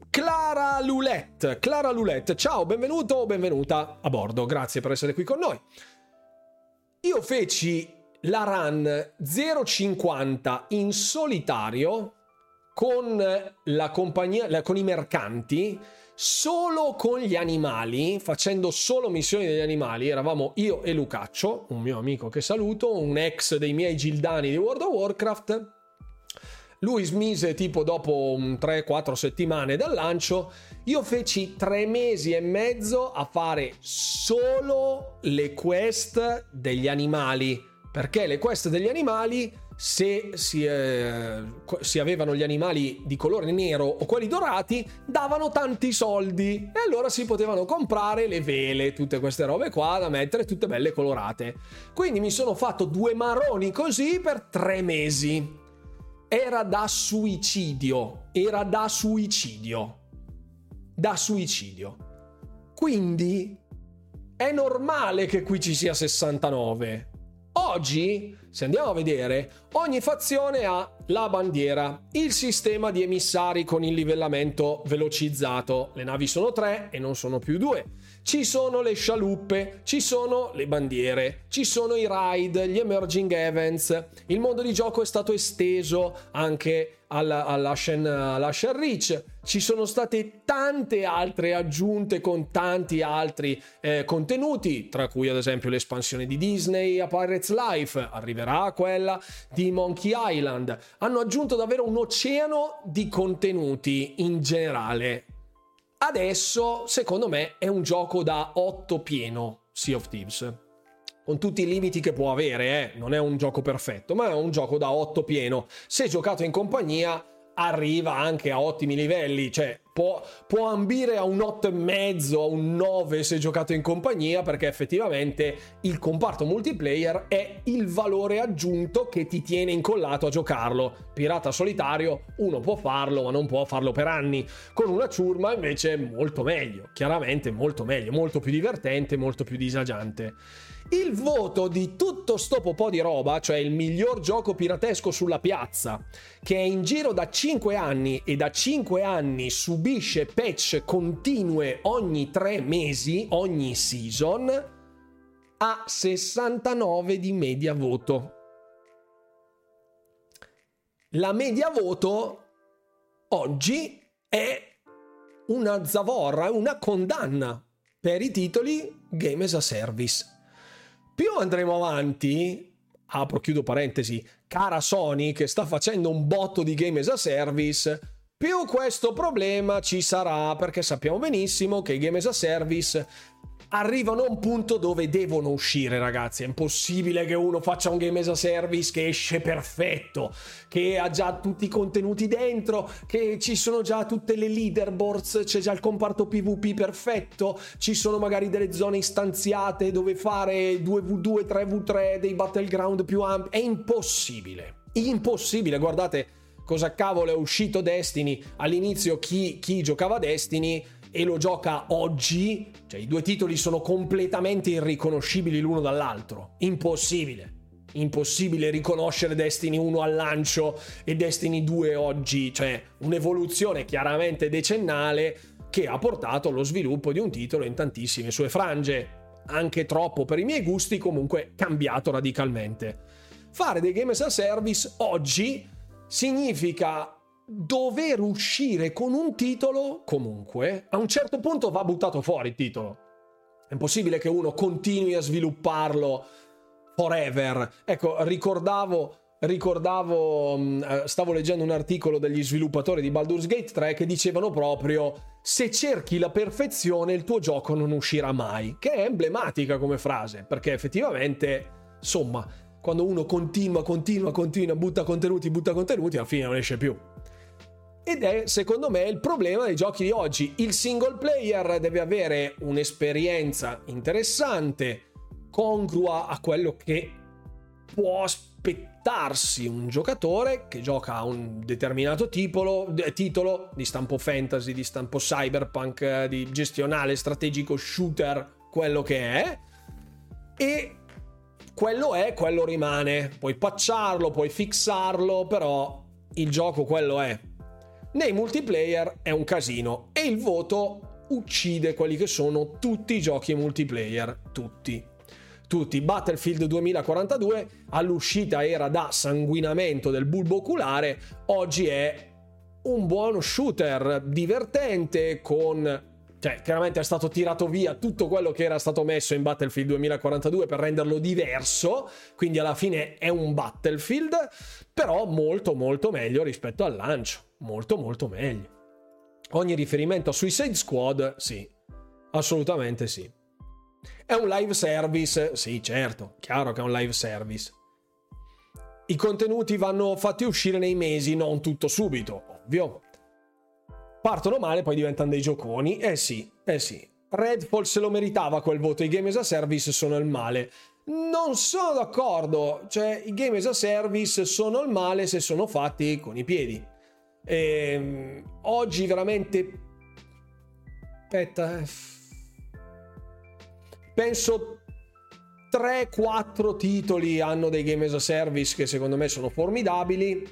Clara Lulette. Clara Lulette, ciao, benvenuto o benvenuta a bordo. Grazie per essere qui con noi. Io feci la run 050 in solitario con la compagnia, con i mercanti, solo con gli animali, facendo solo missioni degli animali. Eravamo io e Lucaccio, un mio amico che saluto, un ex dei miei gildani di World of Warcraft. Lui smise tipo dopo 3-4 settimane dal lancio. Io feci tre mesi e mezzo a fare solo le quest degli animali. Perché le quest degli animali se si, eh, si, avevano gli animali di colore nero o quelli dorati, davano tanti soldi e allora si potevano comprare le vele, tutte queste robe qua da mettere tutte belle colorate. Quindi mi sono fatto due marroni così per tre mesi. Era da suicidio, era da suicidio. Da suicidio. Quindi è normale che qui ci sia 69. Oggi, se andiamo a vedere, ogni fazione ha la bandiera, il sistema di emissari con il livellamento velocizzato. Le navi sono tre e non sono più due. Ci sono le scialuppe, ci sono le bandiere, ci sono i ride, gli emerging events. Il mondo di gioco è stato esteso anche all'Ashen, all'Ashen Reach. Ci sono state tante altre aggiunte con tanti altri eh, contenuti, tra cui ad esempio l'espansione di Disney a Pirates Life, arriverà quella di Monkey Island. Hanno aggiunto davvero un oceano di contenuti in generale. Adesso, secondo me, è un gioco da 8 pieno, Sea of Thieves con tutti i limiti che può avere, eh? non è un gioco perfetto, ma è un gioco da 8 pieno. Se giocato in compagnia arriva anche a ottimi livelli, cioè può, può ambire a un 8,5, a un 9 se giocato in compagnia, perché effettivamente il comparto multiplayer è il valore aggiunto che ti tiene incollato a giocarlo. Pirata solitario uno può farlo, ma non può farlo per anni. Con una ciurma invece molto meglio, chiaramente molto meglio, molto più divertente, molto più disagiante. Il voto di tutto sto po' di roba, cioè il miglior gioco piratesco sulla piazza, che è in giro da 5 anni e da 5 anni subisce patch continue ogni 3 mesi, ogni season, ha 69 di media voto. La media voto oggi è una zavorra, una condanna per i titoli Game as a Service più andremo avanti, apro chiudo parentesi, cara Sony che sta facendo un botto di game as a service, più questo problema ci sarà perché sappiamo benissimo che i game as a service arrivano a un punto dove devono uscire, ragazzi. È impossibile che uno faccia un game as a service che esce perfetto, che ha già tutti i contenuti dentro, che ci sono già tutte le leaderboards, c'è già il comparto PvP perfetto, ci sono magari delle zone istanziate dove fare 2v2, 3v3, dei battleground più ampi. È impossibile. Impossibile, guardate cosa cavolo è uscito Destiny. All'inizio chi, chi giocava Destiny e lo gioca oggi, cioè i due titoli sono completamente irriconoscibili l'uno dall'altro. Impossibile. Impossibile riconoscere Destiny 1 al lancio e Destiny 2 oggi, cioè un'evoluzione chiaramente decennale che ha portato allo sviluppo di un titolo in tantissime sue frange. Anche troppo per i miei gusti, comunque cambiato radicalmente. Fare dei game as a service oggi significa dover uscire con un titolo comunque a un certo punto va buttato fuori il titolo. È impossibile che uno continui a svilupparlo forever. Ecco ricordavo ricordavo mm, eh, stavo leggendo un articolo degli sviluppatori di Baldur's Gate 3 che dicevano proprio se cerchi la perfezione il tuo gioco non uscirà mai che è emblematica come frase perché effettivamente insomma quando uno continua continua continua butta contenuti butta contenuti alla fine non esce più ed è secondo me il problema dei giochi di oggi. Il single player deve avere un'esperienza interessante, congrua a quello che può aspettarsi un giocatore che gioca a un determinato titolo, titolo di stampo fantasy, di stampo cyberpunk, di gestionale, strategico, shooter, quello che è. E quello è, quello rimane. Puoi patcharlo, puoi fixarlo, però il gioco quello è nei multiplayer è un casino e il voto uccide quelli che sono tutti i giochi multiplayer, tutti. Tutti. Battlefield 2042 all'uscita era da sanguinamento del bulbo oculare, oggi è un buono shooter divertente con Cioè, chiaramente è stato tirato via tutto quello che era stato messo in Battlefield 2042 per renderlo diverso, quindi alla fine è un Battlefield, però molto molto meglio rispetto al lancio, molto molto meglio. Ogni riferimento a Suicide Squad, sì, assolutamente sì. È un live service, sì, certo, chiaro che è un live service. I contenuti vanno fatti uscire nei mesi, non tutto subito, ovvio. Partono male, poi diventano dei gioconi. Eh sì, eh sì. Redfall se lo meritava quel voto, i game as a service sono il male. Non sono d'accordo, cioè i game as a service sono il male se sono fatti con i piedi. E, ehm, oggi veramente... Aspetta, eh. penso 3-4 titoli hanno dei game as a service che secondo me sono formidabili,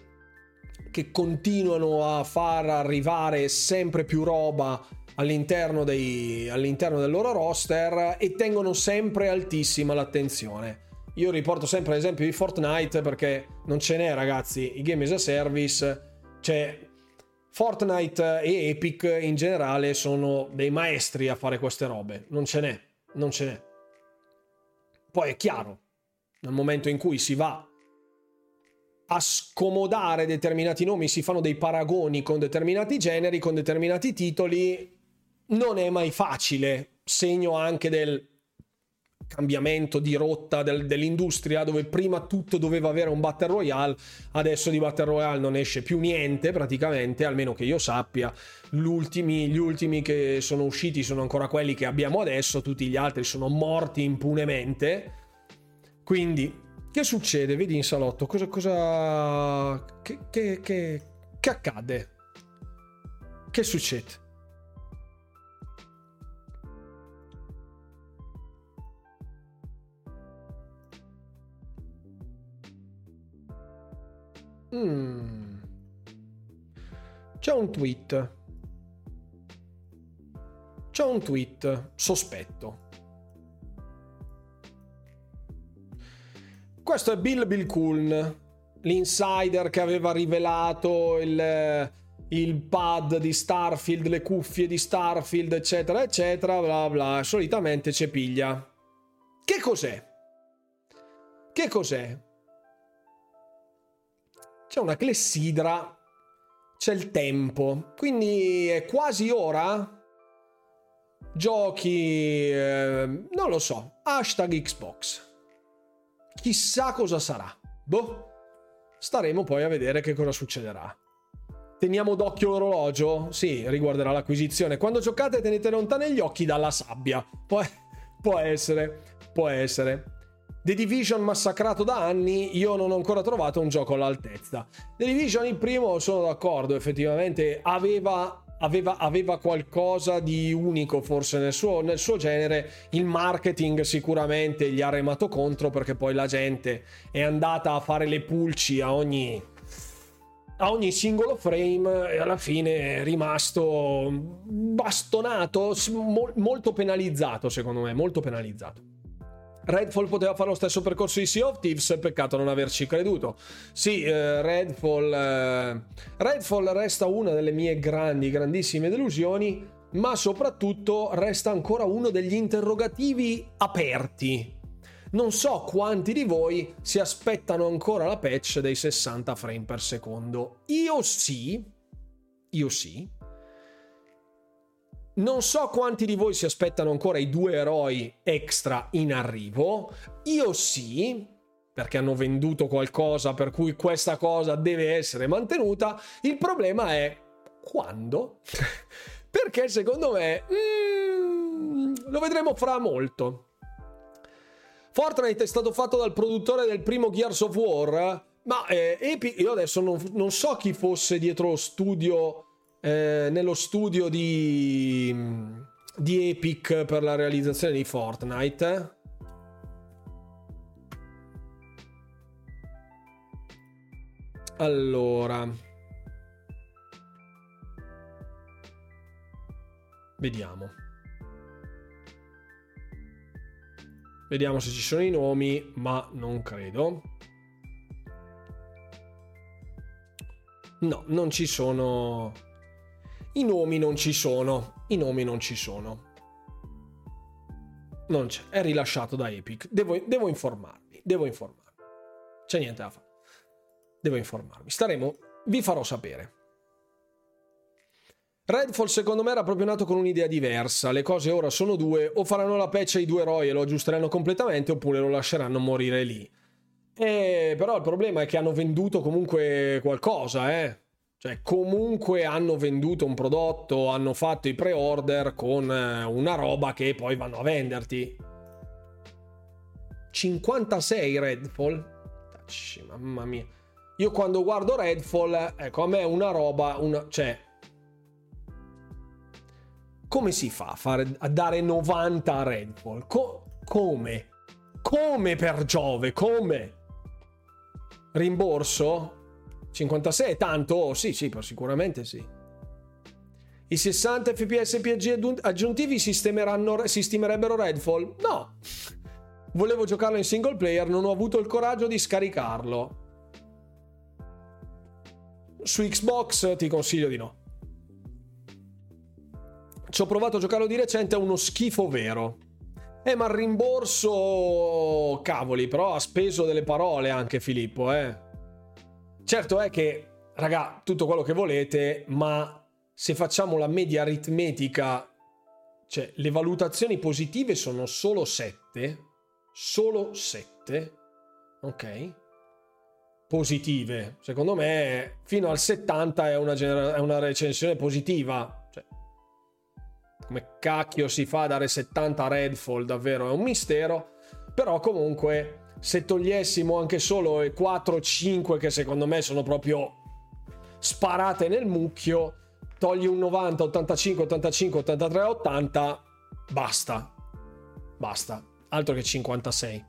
che continuano a far arrivare sempre più roba all'interno, dei, all'interno del loro roster e tengono sempre altissima l'attenzione. Io riporto sempre l'esempio di Fortnite perché non ce n'è ragazzi, i game as a service, cioè Fortnite e Epic in generale sono dei maestri a fare queste robe, non ce n'è, non ce n'è. Poi è chiaro, nel momento in cui si va a scomodare determinati nomi, si fanno dei paragoni con determinati generi, con determinati titoli, non è mai facile, segno anche del cambiamento di rotta del, dell'industria dove prima tutto doveva avere un battle royale adesso di battle royale non esce più niente praticamente almeno che io sappia. L'ultimi, gli ultimi che sono usciti sono ancora quelli che abbiamo adesso tutti gli altri sono morti impunemente. Quindi che succede? Vedi in salotto cosa, cosa che, che, che, che accade? Che succede Mm. C'è un tweet. C'è un tweet sospetto. Questo è Bill Bill Coon, l'insider che aveva rivelato il, il pad di Starfield, le cuffie di Starfield, eccetera, eccetera, bla bla. Solitamente c'è piglia. Che cos'è? Che cos'è? C'è una clessidra, c'è il tempo, quindi è quasi ora. Giochi, eh, non lo so, hashtag Xbox. Chissà cosa sarà. Boh, staremo poi a vedere che cosa succederà. Teniamo d'occhio l'orologio? Sì, riguarderà l'acquisizione. Quando giocate tenete lontani gli occhi dalla sabbia. Può, può essere, può essere. The Division massacrato da anni, io non ho ancora trovato un gioco all'altezza. The Division il primo, sono d'accordo, effettivamente aveva Aveva, aveva, qualcosa di unico forse nel suo, nel suo, genere. Il marketing sicuramente gli ha remato contro perché poi la gente è andata a fare le pulci a ogni, a ogni singolo frame e alla fine è rimasto bastonato, molto penalizzato secondo me, molto penalizzato. Redfall poteva fare lo stesso percorso di Sea of Thieves, peccato non averci creduto. Sì, eh, Redfall, eh, Redfall resta una delle mie grandi, grandissime delusioni, ma soprattutto resta ancora uno degli interrogativi aperti. Non so quanti di voi si aspettano ancora la patch dei 60 frame per secondo. Io sì, io sì, non so quanti di voi si aspettano ancora i due eroi extra in arrivo. Io sì, perché hanno venduto qualcosa per cui questa cosa deve essere mantenuta. Il problema è quando? *laughs* perché secondo me mm, lo vedremo fra molto. Fortnite è stato fatto dal produttore del primo Gears of War, ma eh, Epic, io adesso non, non so chi fosse dietro studio eh, nello studio di, di Epic per la realizzazione di Fortnite. Allora, vediamo. Vediamo se ci sono i nomi, ma non credo. No, non ci sono I nomi non ci sono. I nomi non ci sono. Non c'è. È rilasciato da Epic. Devo, devo informarmi. Devo informarmi. C'è niente da fare. Devo informarmi. Staremo. Vi farò sapere. Redfall secondo me era proprio nato con un'idea diversa, le cose ora sono due, o faranno la patch ai due eroi e lo aggiusteranno completamente oppure lo lasceranno morire lì. E, però il problema è che hanno venduto comunque qualcosa, eh. Cioè, comunque hanno venduto un prodotto, hanno fatto i pre-order con eh, una roba che poi vanno a venderti. 56 Redfall? Mamma mia. Io quando guardo Redfall, ecco, a me è una roba, una, cioè... Come si fa a, fare, a dare 90 a Redfall? Co- come? Come per Giove? Come? Rimborso? 56 è tanto? Oh, sì, sì, sicuramente sì. I 60 fps PG aggiuntivi sistemerebbero Redfall? No. Volevo giocarlo in single player, non ho avuto il coraggio di scaricarlo. Su Xbox ti consiglio di no. Ci ho provato a giocarlo di recente, è uno schifo vero. Eh, ma il rimborso... Cavoli, però ha speso delle parole anche Filippo, eh. Certo è che, raga, tutto quello che volete, ma se facciamo la media aritmetica, cioè le valutazioni positive sono solo 7, solo 7, ok? Positive, secondo me fino al 70 è una, genera- è una recensione positiva. Cioè, come cacchio si fa a dare 70 a Redfall, davvero è un mistero, però comunque se togliessimo anche solo le 4-5 che secondo me sono proprio sparate nel mucchio, togli un 90, 85, 85, 83, 80, basta. Basta. Altro che 56.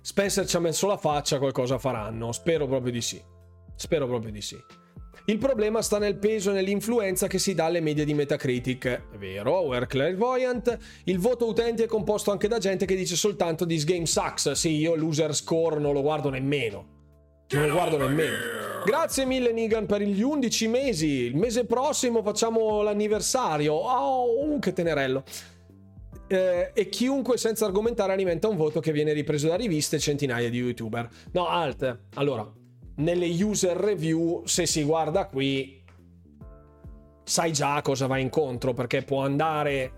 Spencer ci ha messo la faccia, qualcosa faranno. Spero proprio di sì. Spero proprio di sì. Il problema sta nel peso e nell'influenza che si dà alle medie di Metacritic. È vero, we're clairvoyant. Il voto utenti è composto anche da gente che dice soltanto this game sucks. Sì, io l'user score non lo guardo nemmeno. Non lo guardo nemmeno. Grazie mille Nigan per gli 11 mesi. Il mese prossimo facciamo l'anniversario. Oh, che tenerello. Eh, e chiunque senza argomentare alimenta un voto che viene ripreso da riviste e centinaia di youtuber. No, alt. Allora, nelle user review, se si guarda qui, sai già cosa va incontro, perché può andare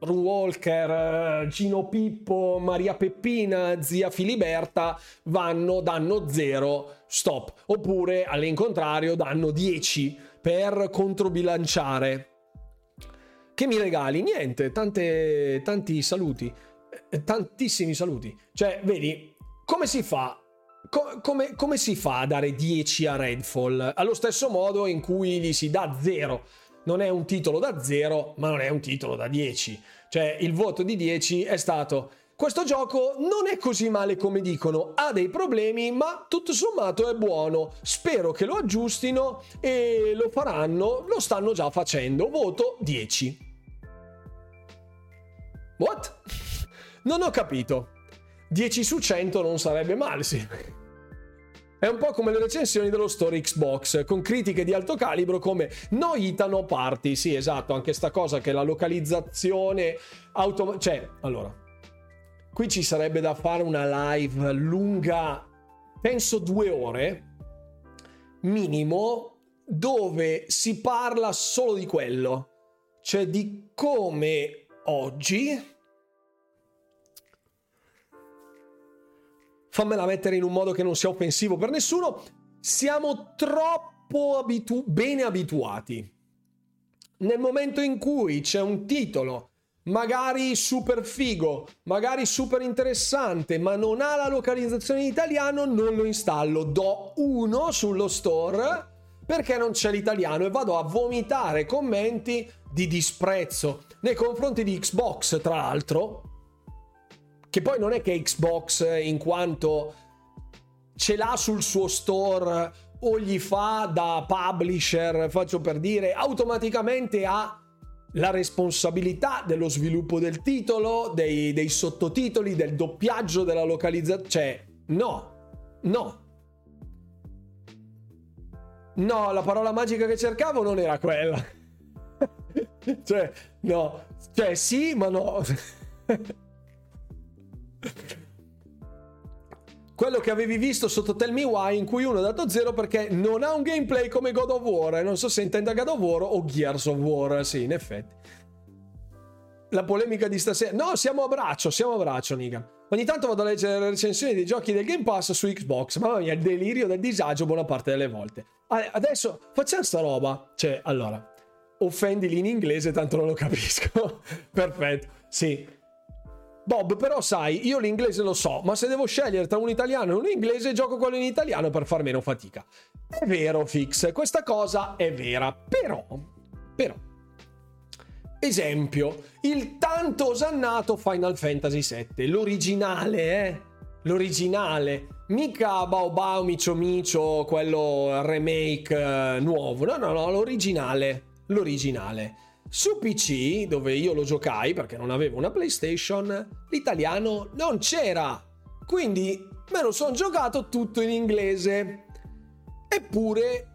Ru Walker, Gino Pippo, Maria Peppina, zia Filiberta, vanno, danno 0, stop. Oppure, all'incontrario, danno 10 per controbilanciare. Che mi regali? Niente, tante, tanti saluti. Eh, tantissimi saluti. Cioè, vedi, come si fa Co- come, come, si fa a dare 10 a Redfall? Allo stesso modo in cui gli si dà 0. Non è un titolo da 0, ma non è un titolo da 10. Cioè, il voto di 10 è stato. Questo gioco non è così male come dicono, ha dei problemi, ma tutto sommato è buono. Spero che lo aggiustino e lo faranno, lo stanno già facendo. Voto 10. What? Non ho capito. 10 su 100 non sarebbe male, sì. È un po' come le recensioni dello store Xbox, con critiche di alto calibro come no Itano party. Sì, esatto, anche sta cosa che la localizzazione automatica... Cioè, allora, qui ci sarebbe da fare una live lunga, penso due ore, minimo, dove si parla solo di quello. Cioè di come oggi fammela mettere in un modo che non sia offensivo per nessuno, siamo troppo abitu- bene abituati. Nel momento in cui c'è un titolo magari super figo, magari super interessante, ma non ha la localizzazione in italiano, non lo installo. Do uno sullo store perché non c'è l'italiano e vado a vomitare commenti di disprezzo nei confronti di Xbox, tra l'altro, che poi non è che Xbox in quanto ce l'ha sul suo store o gli fa da publisher, faccio per dire, automaticamente ha la responsabilità dello sviluppo del titolo, dei, dei sottotitoli, del doppiaggio, della localizzazione. Cioè, no, no. no, la parola magica che cercavo non era quella. *laughs* cioè, no, cioè sì, ma no. *laughs* quello che avevi visto sotto Tell Me Why in cui uno è dato zero perché non ha un gameplay come God of War. Non so se intenda God of War o Gears of War sì in effetti. La polemica di stasera. No siamo a braccio siamo a braccio Niga. Ogni tanto vado a leggere le recensioni dei giochi del Game Pass su Xbox. Mamma mia il delirio del disagio buona parte delle volte. Adesso facciamo sta roba. Cioè allora offendili in inglese tanto non lo capisco. *laughs* Perfetto. Sì Bob, però sai, io l'inglese lo so, ma se devo scegliere tra un italiano e un inglese, gioco quello in italiano per far meno fatica. È vero, Fix, questa cosa è vera, però, però, esempio, il tanto osannato Final Fantasy VII, l'originale, eh? L'originale, mica Bao Micio Micio, quello remake eh, nuovo, no, no, no, l'originale, l'originale. Su PC, dove io lo giocai perché non avevo una PlayStation, l'italiano non c'era. Quindi me lo sono giocato tutto in inglese. Eppure,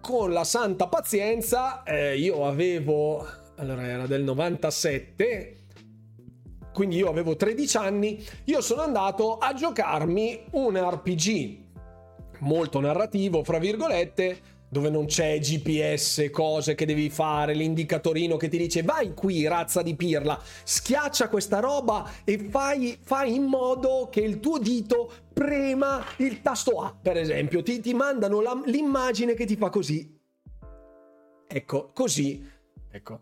con la santa pazienza, eh, io avevo... Allora era del 97, quindi io avevo 13 anni, io sono andato a giocarmi un RPG molto narrativo, fra virgolette, dove non c'è GPS, cose che devi fare, l'indicatorino che ti dice vai qui, razza di pirla, schiaccia questa roba e fai, fai in modo che il tuo dito prema il tasto A, per esempio. Ti, ti mandano la, l'immagine che ti fa così. Ecco, così. Ecco.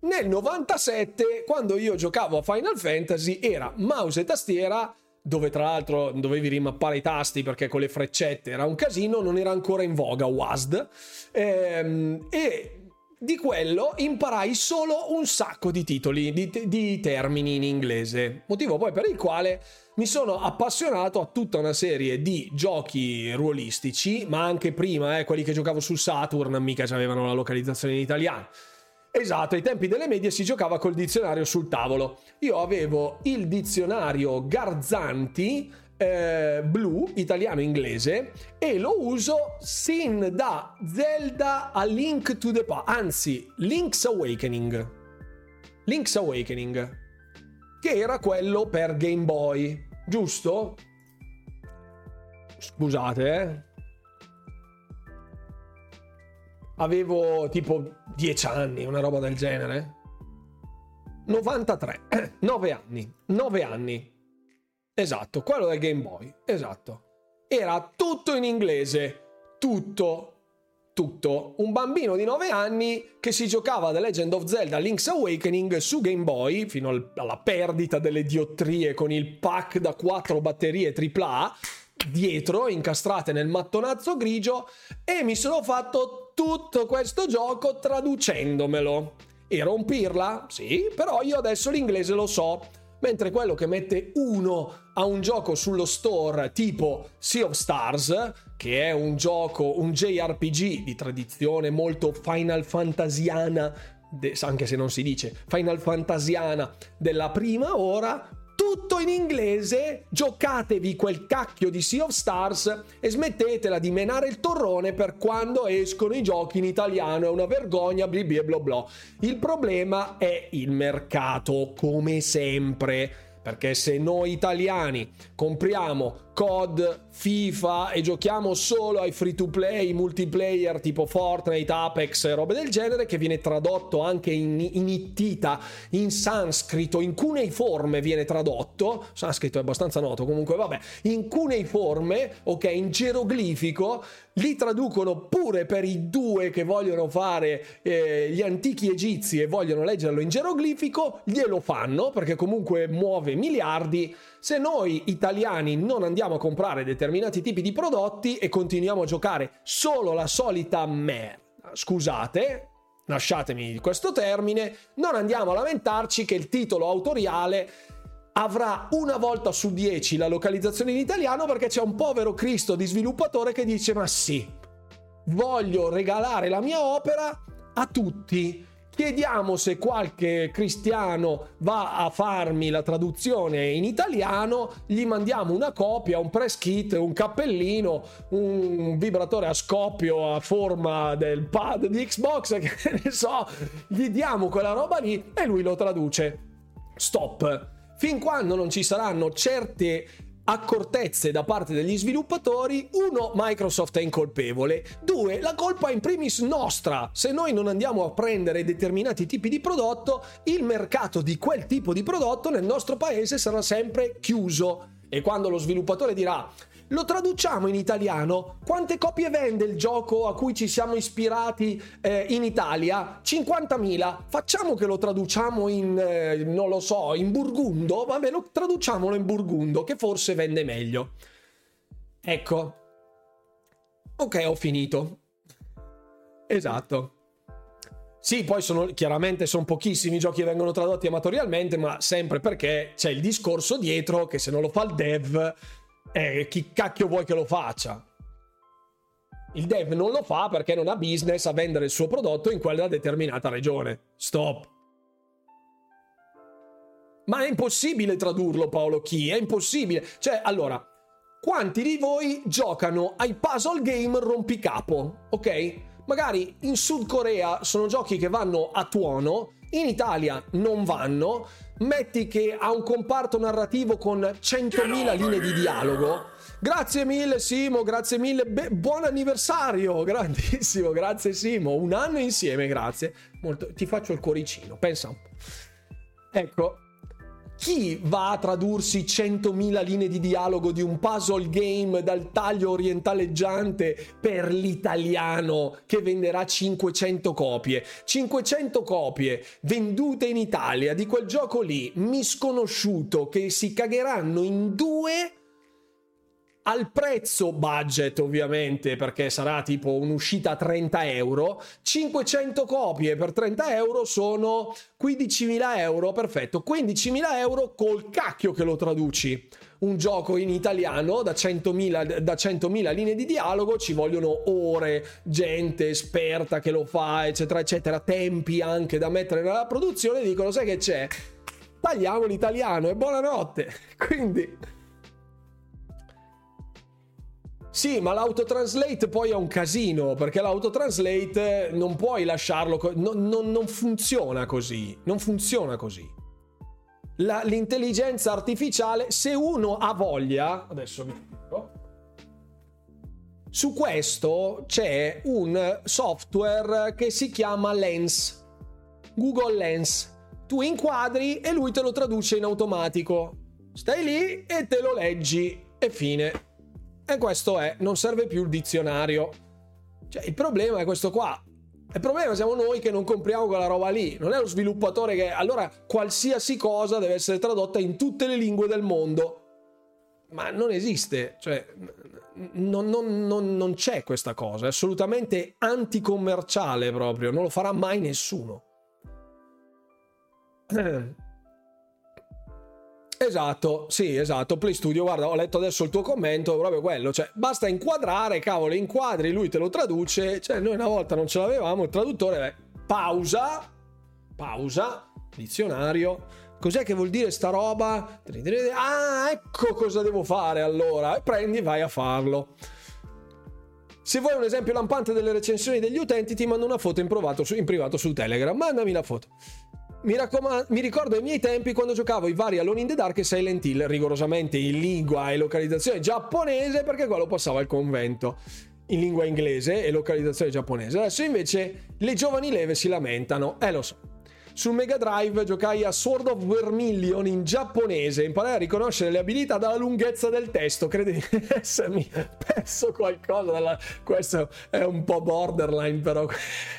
Nel 97, quando io giocavo a Final Fantasy, era mouse e tastiera dove tra l'altro dovevi rimappare i tasti perché con le freccette era un casino, non era ancora in voga WASD ehm, e di quello imparai solo un sacco di titoli, di, di, termini in inglese, motivo poi per il quale mi sono appassionato a tutta una serie di giochi ruolistici, ma anche prima, eh, quelli che giocavo su Saturn mica avevano la localizzazione in italiano Esatto, ai tempi delle medie si giocava col dizionario sul tavolo. Io avevo il dizionario Garzanti eh, blu, italiano-inglese, e lo uso sin da Zelda a Link to the Past, anzi, Link's Awakening. Link's Awakening, che era quello per Game Boy, giusto? Scusate, eh. avevo tipo 10 anni, una roba del genere. 93, 9 *clears throat* anni, 9 anni. Esatto, quello del Game Boy, esatto. Era tutto in inglese, tutto, tutto. Un bambino di 9 anni che si giocava The Legend of Zelda Link's Awakening su Game Boy, fino alla perdita delle diottrie con il pack da 4 batterie AAA, dietro, incastrate nel mattonazzo grigio, e mi sono fatto tutto questo gioco traducendomelo. Era un pirla? Sì, però io adesso l'inglese lo so. Mentre quello che mette uno a un gioco sullo store tipo Sea of Stars, che è un gioco, un JRPG di tradizione molto Final Fantasiana, anche se non si dice Final Fantasiana della prima ora, tutto in inglese, giocatevi quel cacchio di Sea of Stars e smettetela di menare il torrone per quando escono i giochi in italiano, è una vergogna, bli bli bla bla. Il problema è il mercato, come sempre, perché se noi italiani compriamo COD, FIFA e giochiamo solo ai free to play, multiplayer tipo Fortnite, Apex e robe del genere che viene tradotto anche in, in ittita, in sanscrito, in cuneiforme viene tradotto, sanscrito è abbastanza noto comunque vabbè, in cuneiforme, ok, in geroglifico, li traducono pure per i due che vogliono fare eh, gli antichi egizi e vogliono leggerlo in geroglifico, glielo fanno perché comunque muove miliardi. Se noi italiani non andiamo a comprare determinati tipi di prodotti e continuiamo a giocare solo la solita merda, scusate, lasciatemi questo termine, non andiamo a lamentarci che il titolo autoriale avrà una volta su dieci la localizzazione in italiano perché c'è un povero Cristo di sviluppatore che dice ma sì, voglio regalare la mia opera a tutti chiediamo se qualche cristiano va a farmi la traduzione in italiano, gli mandiamo una copia, un press kit, un cappellino, un vibratore a scoppio a forma del pad di Xbox, *laughs* che ne so, gli diamo quella roba lì e lui lo traduce. Stop. Fin quando non ci saranno certe accortezze da parte degli sviluppatori, uno, Microsoft è incolpevole, due, la colpa è in primis nostra. Se noi non andiamo a prendere determinati tipi di prodotto, il mercato di quel tipo di prodotto nel nostro paese sarà sempre chiuso. E quando lo sviluppatore dirà lo traduciamo in italiano. Quante copie vende il gioco a cui ci siamo ispirati eh, in Italia? 50.000. Facciamo che lo traduciamo in, eh, non lo so, in burgundo? Vabbè, lo traduciamolo in burgundo, che forse vende meglio. Ecco. Ok, ho finito. Esatto. Sì, poi sono chiaramente sono pochissimi i giochi che vengono tradotti amatorialmente, ma sempre perché c'è il discorso dietro che se non lo fa il dev eh, chi cacchio vuoi che lo faccia? Il dev non lo fa perché non ha business a vendere il suo prodotto in quella determinata regione. Stop. Ma è impossibile tradurlo, Paolo Chi, è impossibile. Cioè, allora, quanti di voi giocano ai puzzle game rompicapo, ok? Magari in Sud Corea sono giochi che vanno a tuono, in Italia non vanno, metti che ha un comparto narrativo con 100.000 linee di dialogo. Grazie mille Simo, grazie mille, Be- buon anniversario, *laughs* grandissimo, grazie Simo, un anno insieme, grazie. Molto, ti faccio il cuoricino, pensa un po'. Ecco, chi va a tradursi 100.000 linee di dialogo di un puzzle game dal taglio orientaleggiante per l'italiano che venderà 500 copie? 500 copie vendute in Italia di quel gioco lì, misconosciuto, che si cagheranno in due al prezzo budget ovviamente perché sarà tipo un'uscita a 30 euro 500 copie per 30 euro sono 15.000 euro perfetto. 15.000 euro col cacchio che lo traduci. Un gioco in italiano da 100.000, da 100.000 linee di dialogo ci vogliono ore gente esperta che lo fa eccetera eccetera. Tempi anche da mettere nella produzione dicono sai che c'è? Tagliamo l'italiano e buonanotte. *laughs* Quindi sì, ma l'autotranslate poi è un casino, perché l'autotranslate non puoi lasciarlo, no, no, non funziona così, non funziona così. La, l'intelligenza artificiale, se uno ha voglia, adesso vi dico, su questo c'è un software che si chiama Lens, Google Lens. Tu inquadri e lui te lo traduce in automatico. Stai lì e te lo leggi e fine. E questo è, non serve più il dizionario. Cioè, il problema è questo qua. Il problema siamo noi che non compriamo quella roba lì. Non è lo sviluppatore che. Allora, qualsiasi cosa deve essere tradotta in tutte le lingue del mondo. Ma non esiste. Cioè, non, non, non, non c'è questa cosa. È assolutamente anticommerciale proprio. Non lo farà mai nessuno. *clears throat* Esatto, sì, esatto. Play Studio, guarda, ho letto adesso il tuo commento, proprio quello, cioè basta inquadrare, cavolo, inquadri, lui te lo traduce, cioè noi una volta non ce l'avevamo, il traduttore, beh, pausa, pausa, dizionario, cos'è che vuol dire sta roba? Ah, ecco cosa devo fare allora, prendi vai a farlo. Se vuoi un esempio lampante delle recensioni degli utenti, ti mando una foto in, su, in privato su Telegram, mandami la foto. Mi, raccomando, mi ricordo ai miei tempi quando giocavo i vari Alone in the Dark e Silent Hill, rigorosamente in lingua e localizzazione giapponese, perché quello passava al convento in lingua inglese e localizzazione giapponese. Adesso invece le giovani leve si lamentano, eh lo so. Sul Mega Drive giocai a Sword of Vermilion in giapponese, imparai a riconoscere le abilità dalla lunghezza del testo, credi di *laughs* essermi perso qualcosa dalla... Questo è un po' borderline però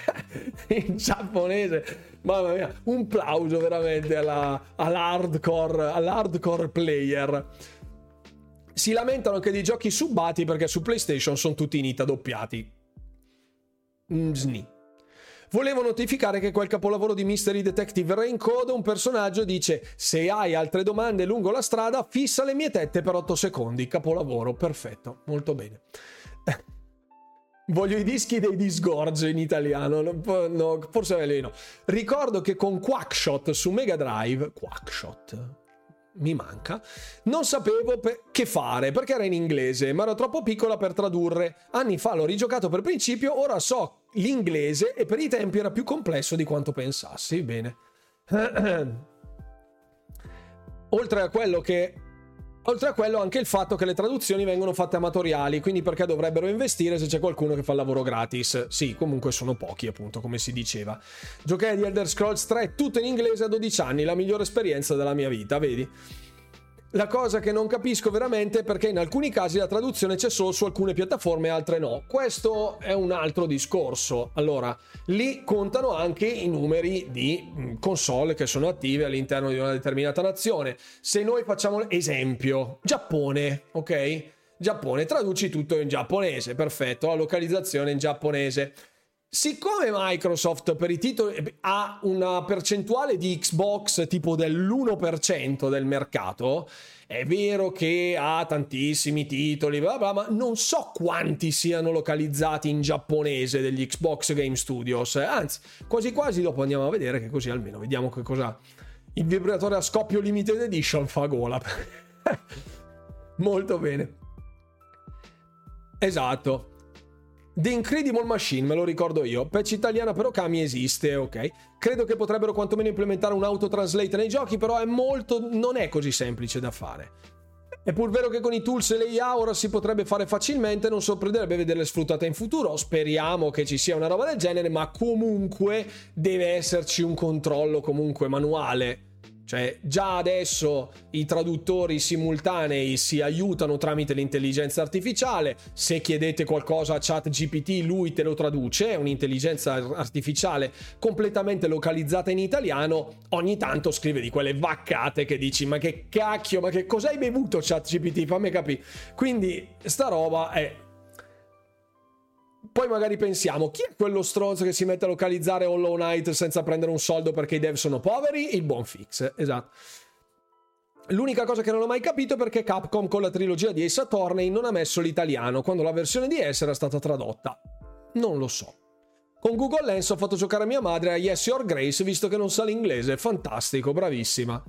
*laughs* in giapponese. Mamma mia, un plauso veramente alla, all'hardcore, all'hardcore player. Si lamentano anche di giochi subbati perché su PlayStation sono tutti in ita doppiati. Mm, sni. Volevo notificare che quel capolavoro di Mystery Detective Raincode un personaggio dice se hai altre domande lungo la strada fissa le mie tette per 8 secondi. Capolavoro, perfetto, molto bene. *laughs* Voglio i dischi dei disgorge in italiano, no, no, forse è no. Ricordo che con Quackshot su Mega Drive, Quackshot, mi manca, non sapevo pe- che fare perché era in inglese, ma ero troppo piccola per tradurre. Anni fa l'ho rigiocato per principio, ora so l'inglese e per i tempi era più complesso di quanto pensassi. Bene. *clears throat* Oltre a quello che Oltre a quello anche il fatto che le traduzioni vengono fatte amatoriali, quindi perché dovrebbero investire se c'è qualcuno che fa il lavoro gratis? Sì, comunque sono pochi appunto, come si diceva. Giocai di Elder Scrolls 3 tutto in inglese a 12 anni, la migliore esperienza della mia vita, vedi? La cosa che non capisco veramente è perché in alcuni casi la traduzione c'è solo su alcune piattaforme e altre no. Questo è un altro discorso. Allora, lì contano anche i numeri di mm, console che sono attive all'interno di una determinata nazione. Se noi facciamo esempio, Giappone, ok? Giappone, traduci tutto in giapponese, perfetto, la localizzazione in giapponese. Siccome Microsoft per i titoli ha una percentuale di Xbox tipo dell'1% del mercato, è vero che ha tantissimi titoli, bla bla, ma non so quanti siano localizzati in giapponese degli Xbox Game Studios. Anzi, quasi quasi dopo andiamo a vedere che così almeno vediamo che cosa il vibratore a scoppio limited edition fa gola. *laughs* Molto bene. Esatto. The Incredible Machine, me lo ricordo io. Patch italiana però Kami esiste, ok. Credo che potrebbero quantomeno implementare un autotranslate nei giochi, però è molto... non è così semplice da fare. È pur vero che con i tools e le IA ora si potrebbe fare facilmente, non sorprenderebbe vederle sfruttate in futuro. Speriamo che ci sia una roba del genere, ma comunque deve esserci un controllo comunque manuale cioè, già adesso i traduttori simultanei si aiutano tramite l'intelligenza artificiale. Se chiedete qualcosa a ChatGPT, lui te lo traduce. È un'intelligenza artificiale completamente localizzata in italiano. Ogni tanto scrive di quelle vaccate che dici: Ma che cacchio, ma che cosa hai bevuto, ChatGPT? Fammi capire. Quindi, sta roba è poi magari pensiamo, chi è quello stronzo che si mette a localizzare Hollow Knight senza prendere un soldo perché i dev sono poveri? Il buon fix, esatto. L'unica cosa che non ho mai capito è perché Capcom con la trilogia di Ace Attorney non ha messo l'italiano quando la versione di S era stata tradotta. Non lo so. Con Google Lens ho fatto giocare mia madre a Yes Your Grace visto che non sa l'inglese. Fantastico, bravissima.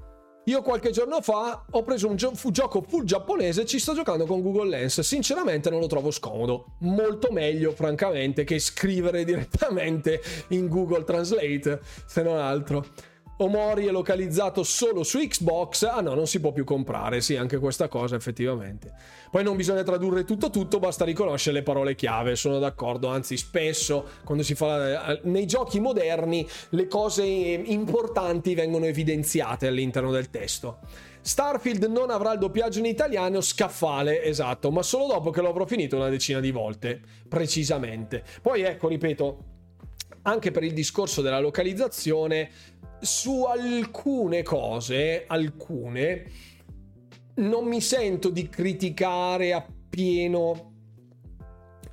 Io qualche giorno fa ho preso un gio- gioco full giapponese e ci sto giocando con Google Lens. Sinceramente non lo trovo scomodo. Molto meglio, francamente, che scrivere *laughs* direttamente in Google Translate, se non altro. Omori è localizzato solo su Xbox, ah no, non si può più comprare, sì, anche questa cosa effettivamente. Poi non bisogna tradurre tutto tutto, basta riconoscere le parole chiave, sono d'accordo, anzi spesso quando si fa eh, nei giochi moderni le cose importanti vengono evidenziate all'interno del testo. Starfield non avrà il doppiaggio in italiano, scaffale, esatto, ma solo dopo che lo avrò finito una decina di volte, precisamente. Poi ecco, ripeto, anche per il discorso della localizzazione, su alcune cose, alcune, non mi sento di criticare appieno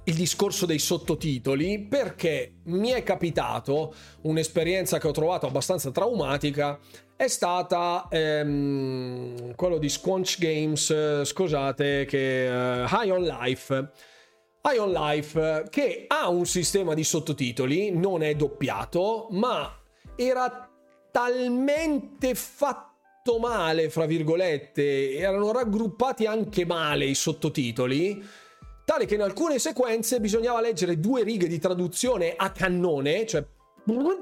il discorso dei sottotitoli perché mi è capitato un'esperienza che ho trovato abbastanza traumatica è stata ehm, quello di Squanch Games scusate che uh, High on Life. High on Life che ha un sistema di sottotitoli non è doppiato ma era talmente fatto male, fra virgolette, erano raggruppati anche male i sottotitoli, tale che in alcune sequenze bisognava leggere due righe di traduzione a cannone, cioè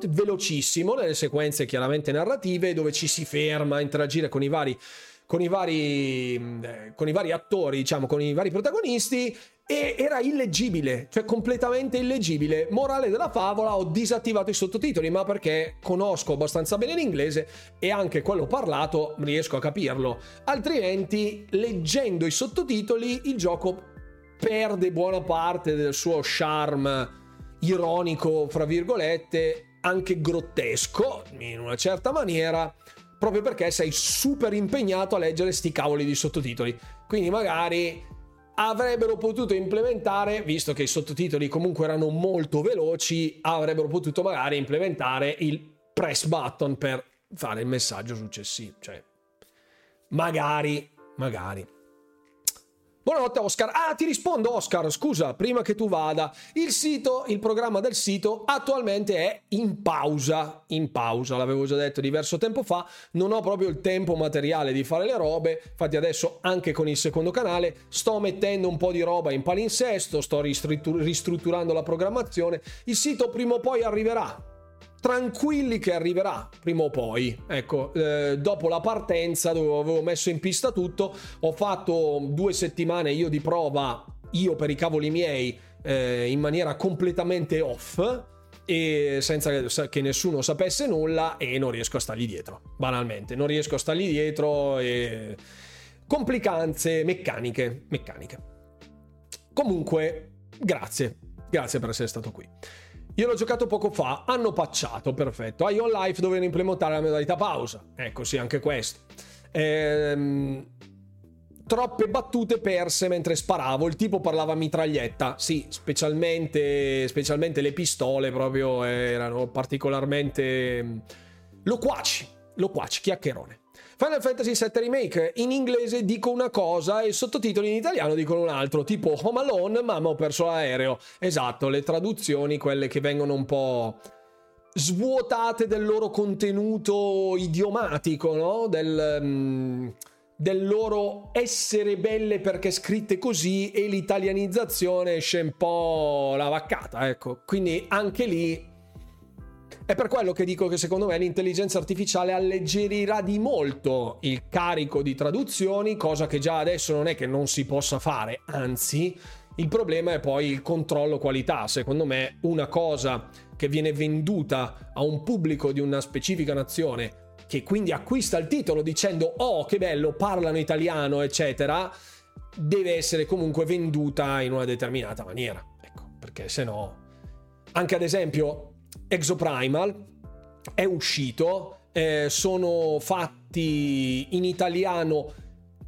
velocissimo, nelle sequenze chiaramente narrative, dove ci si ferma a interagire con i vari con i vari, eh, con i vari attori, diciamo, con i vari protagonisti e era illeggibile, cioè completamente illeggibile. Morale della favola, ho disattivato i sottotitoli, ma perché conosco abbastanza bene l'inglese e anche quello parlato riesco a capirlo. Altrimenti, leggendo i sottotitoli, il gioco perde buona parte del suo charme ironico, fra virgolette, anche grottesco in una certa maniera, proprio perché sei super impegnato a leggere sti cavoli di sottotitoli. Quindi magari avrebbero potuto implementare, visto che i sottotitoli comunque erano molto veloci, avrebbero potuto magari implementare il press button per fare il messaggio successivo. Cioè, magari, magari. Buonanotte Oscar. Ah, ti rispondo Oscar, scusa, prima che tu vada. Il sito, il programma del sito attualmente è in pausa, in pausa, l'avevo già detto diverso tempo fa, non ho proprio il tempo materiale di fare le robe, infatti adesso anche con il secondo canale sto mettendo un po' di roba in palinsesto, sto ristrutturando la programmazione, il sito prima o poi arriverà, tranquilli che arriverà prima o poi. Ecco, eh, dopo la partenza dove avevo messo in pista tutto, ho fatto due settimane io di prova, io per i cavoli miei, eh, in maniera completamente off e senza che nessuno sapesse nulla e non riesco a stargli dietro, banalmente, non riesco a stargli dietro e complicanze meccaniche, meccaniche. Comunque, grazie, grazie per essere stato qui. Io l'ho giocato poco fa, hanno patchato, perfetto. Ion Life dovevano implementare la modalità pausa. Ecco, sì, anche questo. Ehm, troppe battute perse mentre sparavo. Il tipo parlava mitraglietta. Sì, specialmente, specialmente le pistole proprio erano particolarmente loquaci. Loquaci, chiacchierone. Final Fantasy VII Remake in inglese dico una cosa e sottotitoli in italiano dicono un altro, tipo Home Alone, mamma ho perso l'aereo. Esatto, le traduzioni, quelle che vengono un po' svuotate del loro contenuto idiomatico, no? Del... Um, del loro essere belle perché scritte così e l'italianizzazione esce un po' la vaccata, ecco. Quindi anche lì è per quello che dico che secondo me l'intelligenza artificiale alleggerirà di molto il carico di traduzioni, cosa che già adesso non è che non si possa fare, anzi il problema è poi il controllo qualità. Secondo me una cosa che viene venduta a un pubblico di una specifica nazione che quindi acquista il titolo dicendo oh che bello, parlano italiano, eccetera, deve essere comunque venduta in una determinata maniera. Ecco, perché se no... Anche ad esempio Exoprimal è uscito, eh, sono fatti in italiano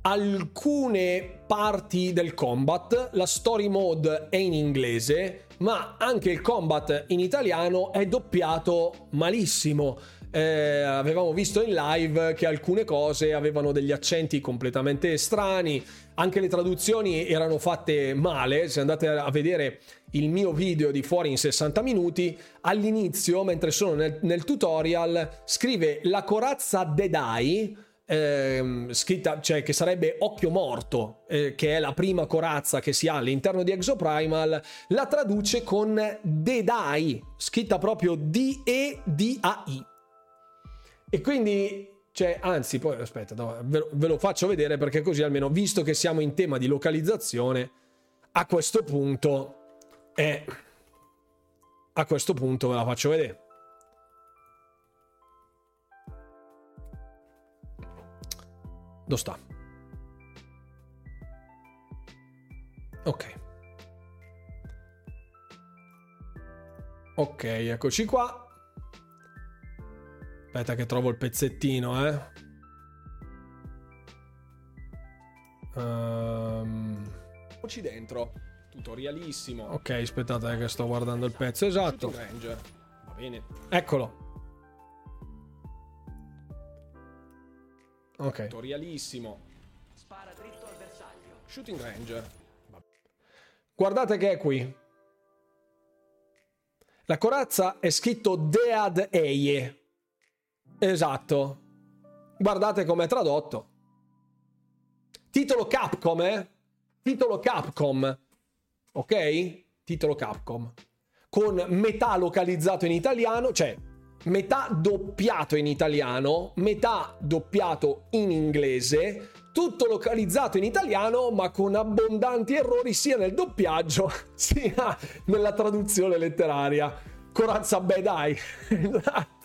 alcune parti del combat, la story mode è in inglese, ma anche il combat in italiano è doppiato malissimo. Eh, avevamo visto in live che alcune cose avevano degli accenti completamente strani, anche le traduzioni erano fatte male, se andate a vedere il mio video di fuori in 60 minuti, all'inizio, mentre sono nel, nel tutorial, scrive la corazza Dedai, eh, scritta, cioè che sarebbe occhio morto, eh, che è la prima corazza che si ha all'interno di Exoprimal, la traduce con Dedai, scritta proprio D-E-D-A-I. E quindi cioè, anzi, poi aspetta, no, ve, lo, ve, lo, faccio vedere perché così almeno, visto che siamo in tema di localizzazione, a questo punto e a questo punto ve la faccio vedere. Dove sta? Ok. Ok, eccoci qua. Aspetta che trovo il pezzettino, eh. Um... dentro tutorialissimo. Ok, aspettate che sto guardando il pezzo esatto. Va bene. Eccolo. Ok. Tutorialissimo. Spara dritto al bersaglio. Shooting Ranger. Guardate che è qui. La corazza è scritto Dead Eie. Esatto. Guardate com'è tradotto. Titolo Capcom, eh? Titolo Capcom ok? Titolo Capcom. Con metà localizzato in italiano, cioè metà doppiato in italiano, metà doppiato in inglese, tutto localizzato in italiano, ma con abbondanti errori sia nel doppiaggio *laughs* sia nella traduzione letteraria. Corazza beh dai. *laughs* Esatto,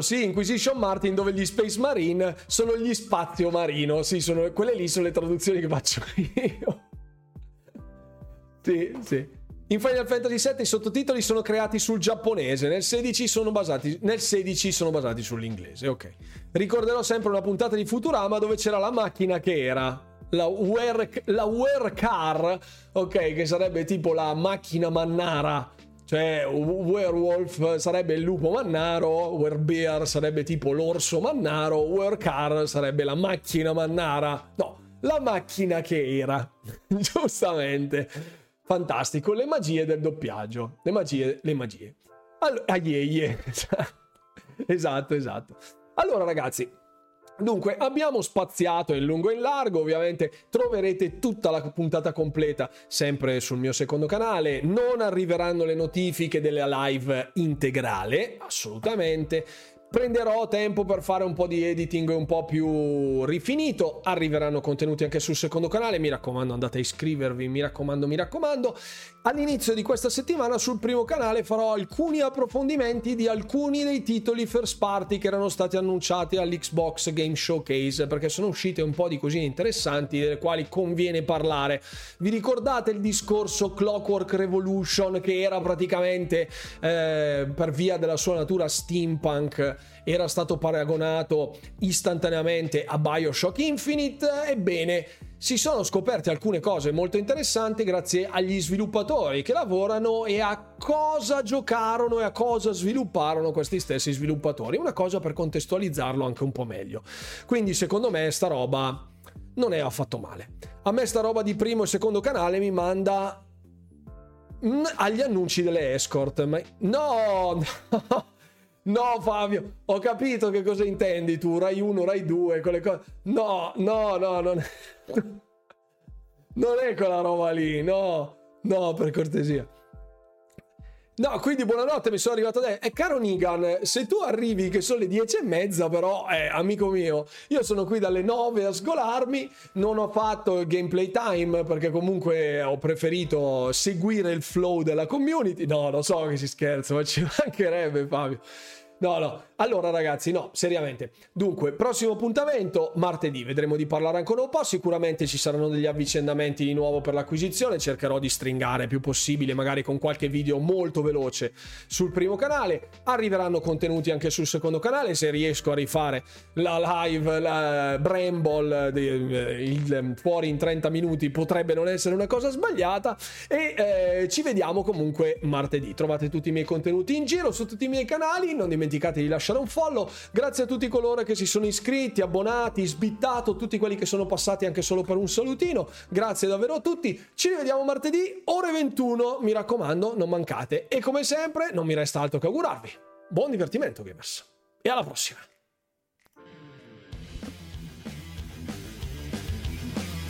sì, Inquisition Martin dove gli Space Marine sono gli spazio marino, sì, sono, quelle lì sono le traduzioni che faccio io. sì, sì. In Final Fantasy VII i sottotitoli sono creati sul giapponese, nel 16 sono basati, nel 16 sono basati sull'inglese, ok. Ricorderò sempre una puntata di Futurama dove c'era la macchina che era la Were, la Were Car, ok, che sarebbe tipo la macchina mannara Cioè, werewolf sarebbe il lupo mannaro, werbear sarebbe tipo l'orso mannaro, wercar sarebbe la macchina mannara. No, la macchina che era. *laughs* Giustamente. Fantastico, le magie del doppiaggio. Le magie, le magie. Allora, ah, yeah, yeah. *laughs* esatto, esatto. Allora ragazzi, Dunque, abbiamo spaziato in lungo e in largo, ovviamente troverete tutta la puntata completa sempre sul mio secondo canale, non arriveranno le notifiche della live integrale, assolutamente, Prenderò tempo per fare un po' di editing un po' più rifinito. Arriveranno contenuti anche sul secondo canale. Mi raccomando, andate a iscrivervi. Mi raccomando, mi raccomando. All'inizio di questa settimana sul primo canale farò alcuni approfondimenti di alcuni dei titoli first party che erano stati annunciati all'Xbox Game Showcase perché sono uscite un po' di cosine interessanti delle quali conviene parlare. Vi ricordate il discorso Clockwork Revolution che era praticamente eh, per via della sua natura steampunk era stato paragonato istantaneamente a Bioshock Infinite, ebbene si sono scoperte alcune cose molto interessanti grazie agli sviluppatori che lavorano e a cosa giocarono e a cosa svilupparono questi stessi sviluppatori. Una cosa per contestualizzarlo anche un po' meglio. Quindi secondo me sta roba non è affatto male. A me sta roba di primo e secondo canale mi manda agli annunci delle escort. Ma no, *laughs* no. No, Fabio, ho capito che cosa intendi tu, Rai 1, Rai 2, quelle cose. No, no, no, non è... *laughs* non è quella roba lì, no, no, per cortesia. No, quindi buonanotte, mi sono arrivato adesso. E caro Nigan, se tu arrivi che sono le dieci e mezza, però, eh, amico mio, io sono qui dalle nove a sgolarmi, non ho fatto gameplay time perché comunque ho preferito seguire il flow della community. No, lo so che si scherza, ma ci *laughs* mancherebbe Fabio. No, no. Allora, ragazzi, no, seriamente. Dunque, prossimo appuntamento, martedì. Vedremo di parlare ancora un po'. Sicuramente ci saranno degli avvicendamenti di nuovo per l'acquisizione. Cercherò di stringare più possibile, magari con qualche video molto veloce sul primo canale. Arriveranno contenuti anche sul secondo canale. Se riesco a rifare la live, la Bramble, eh, il fuori in 30 minuti, potrebbe non essere una cosa sbagliata. E eh, ci vediamo comunque martedì. Trovate tutti i miei contenuti in giro su tutti i miei canali. Non dimenticate dimenticate di lasciare un follow. Grazie a tutti coloro che si sono iscritti, abbonati, sbittato, tutti quelli che sono passati anche solo per un salutino. Grazie davvero a tutti. Ci rivediamo martedì, ore 21. Mi raccomando, non mancate. E come sempre, non mi resta altro che augurarvi. Buon divertimento, gamers. E alla prossima.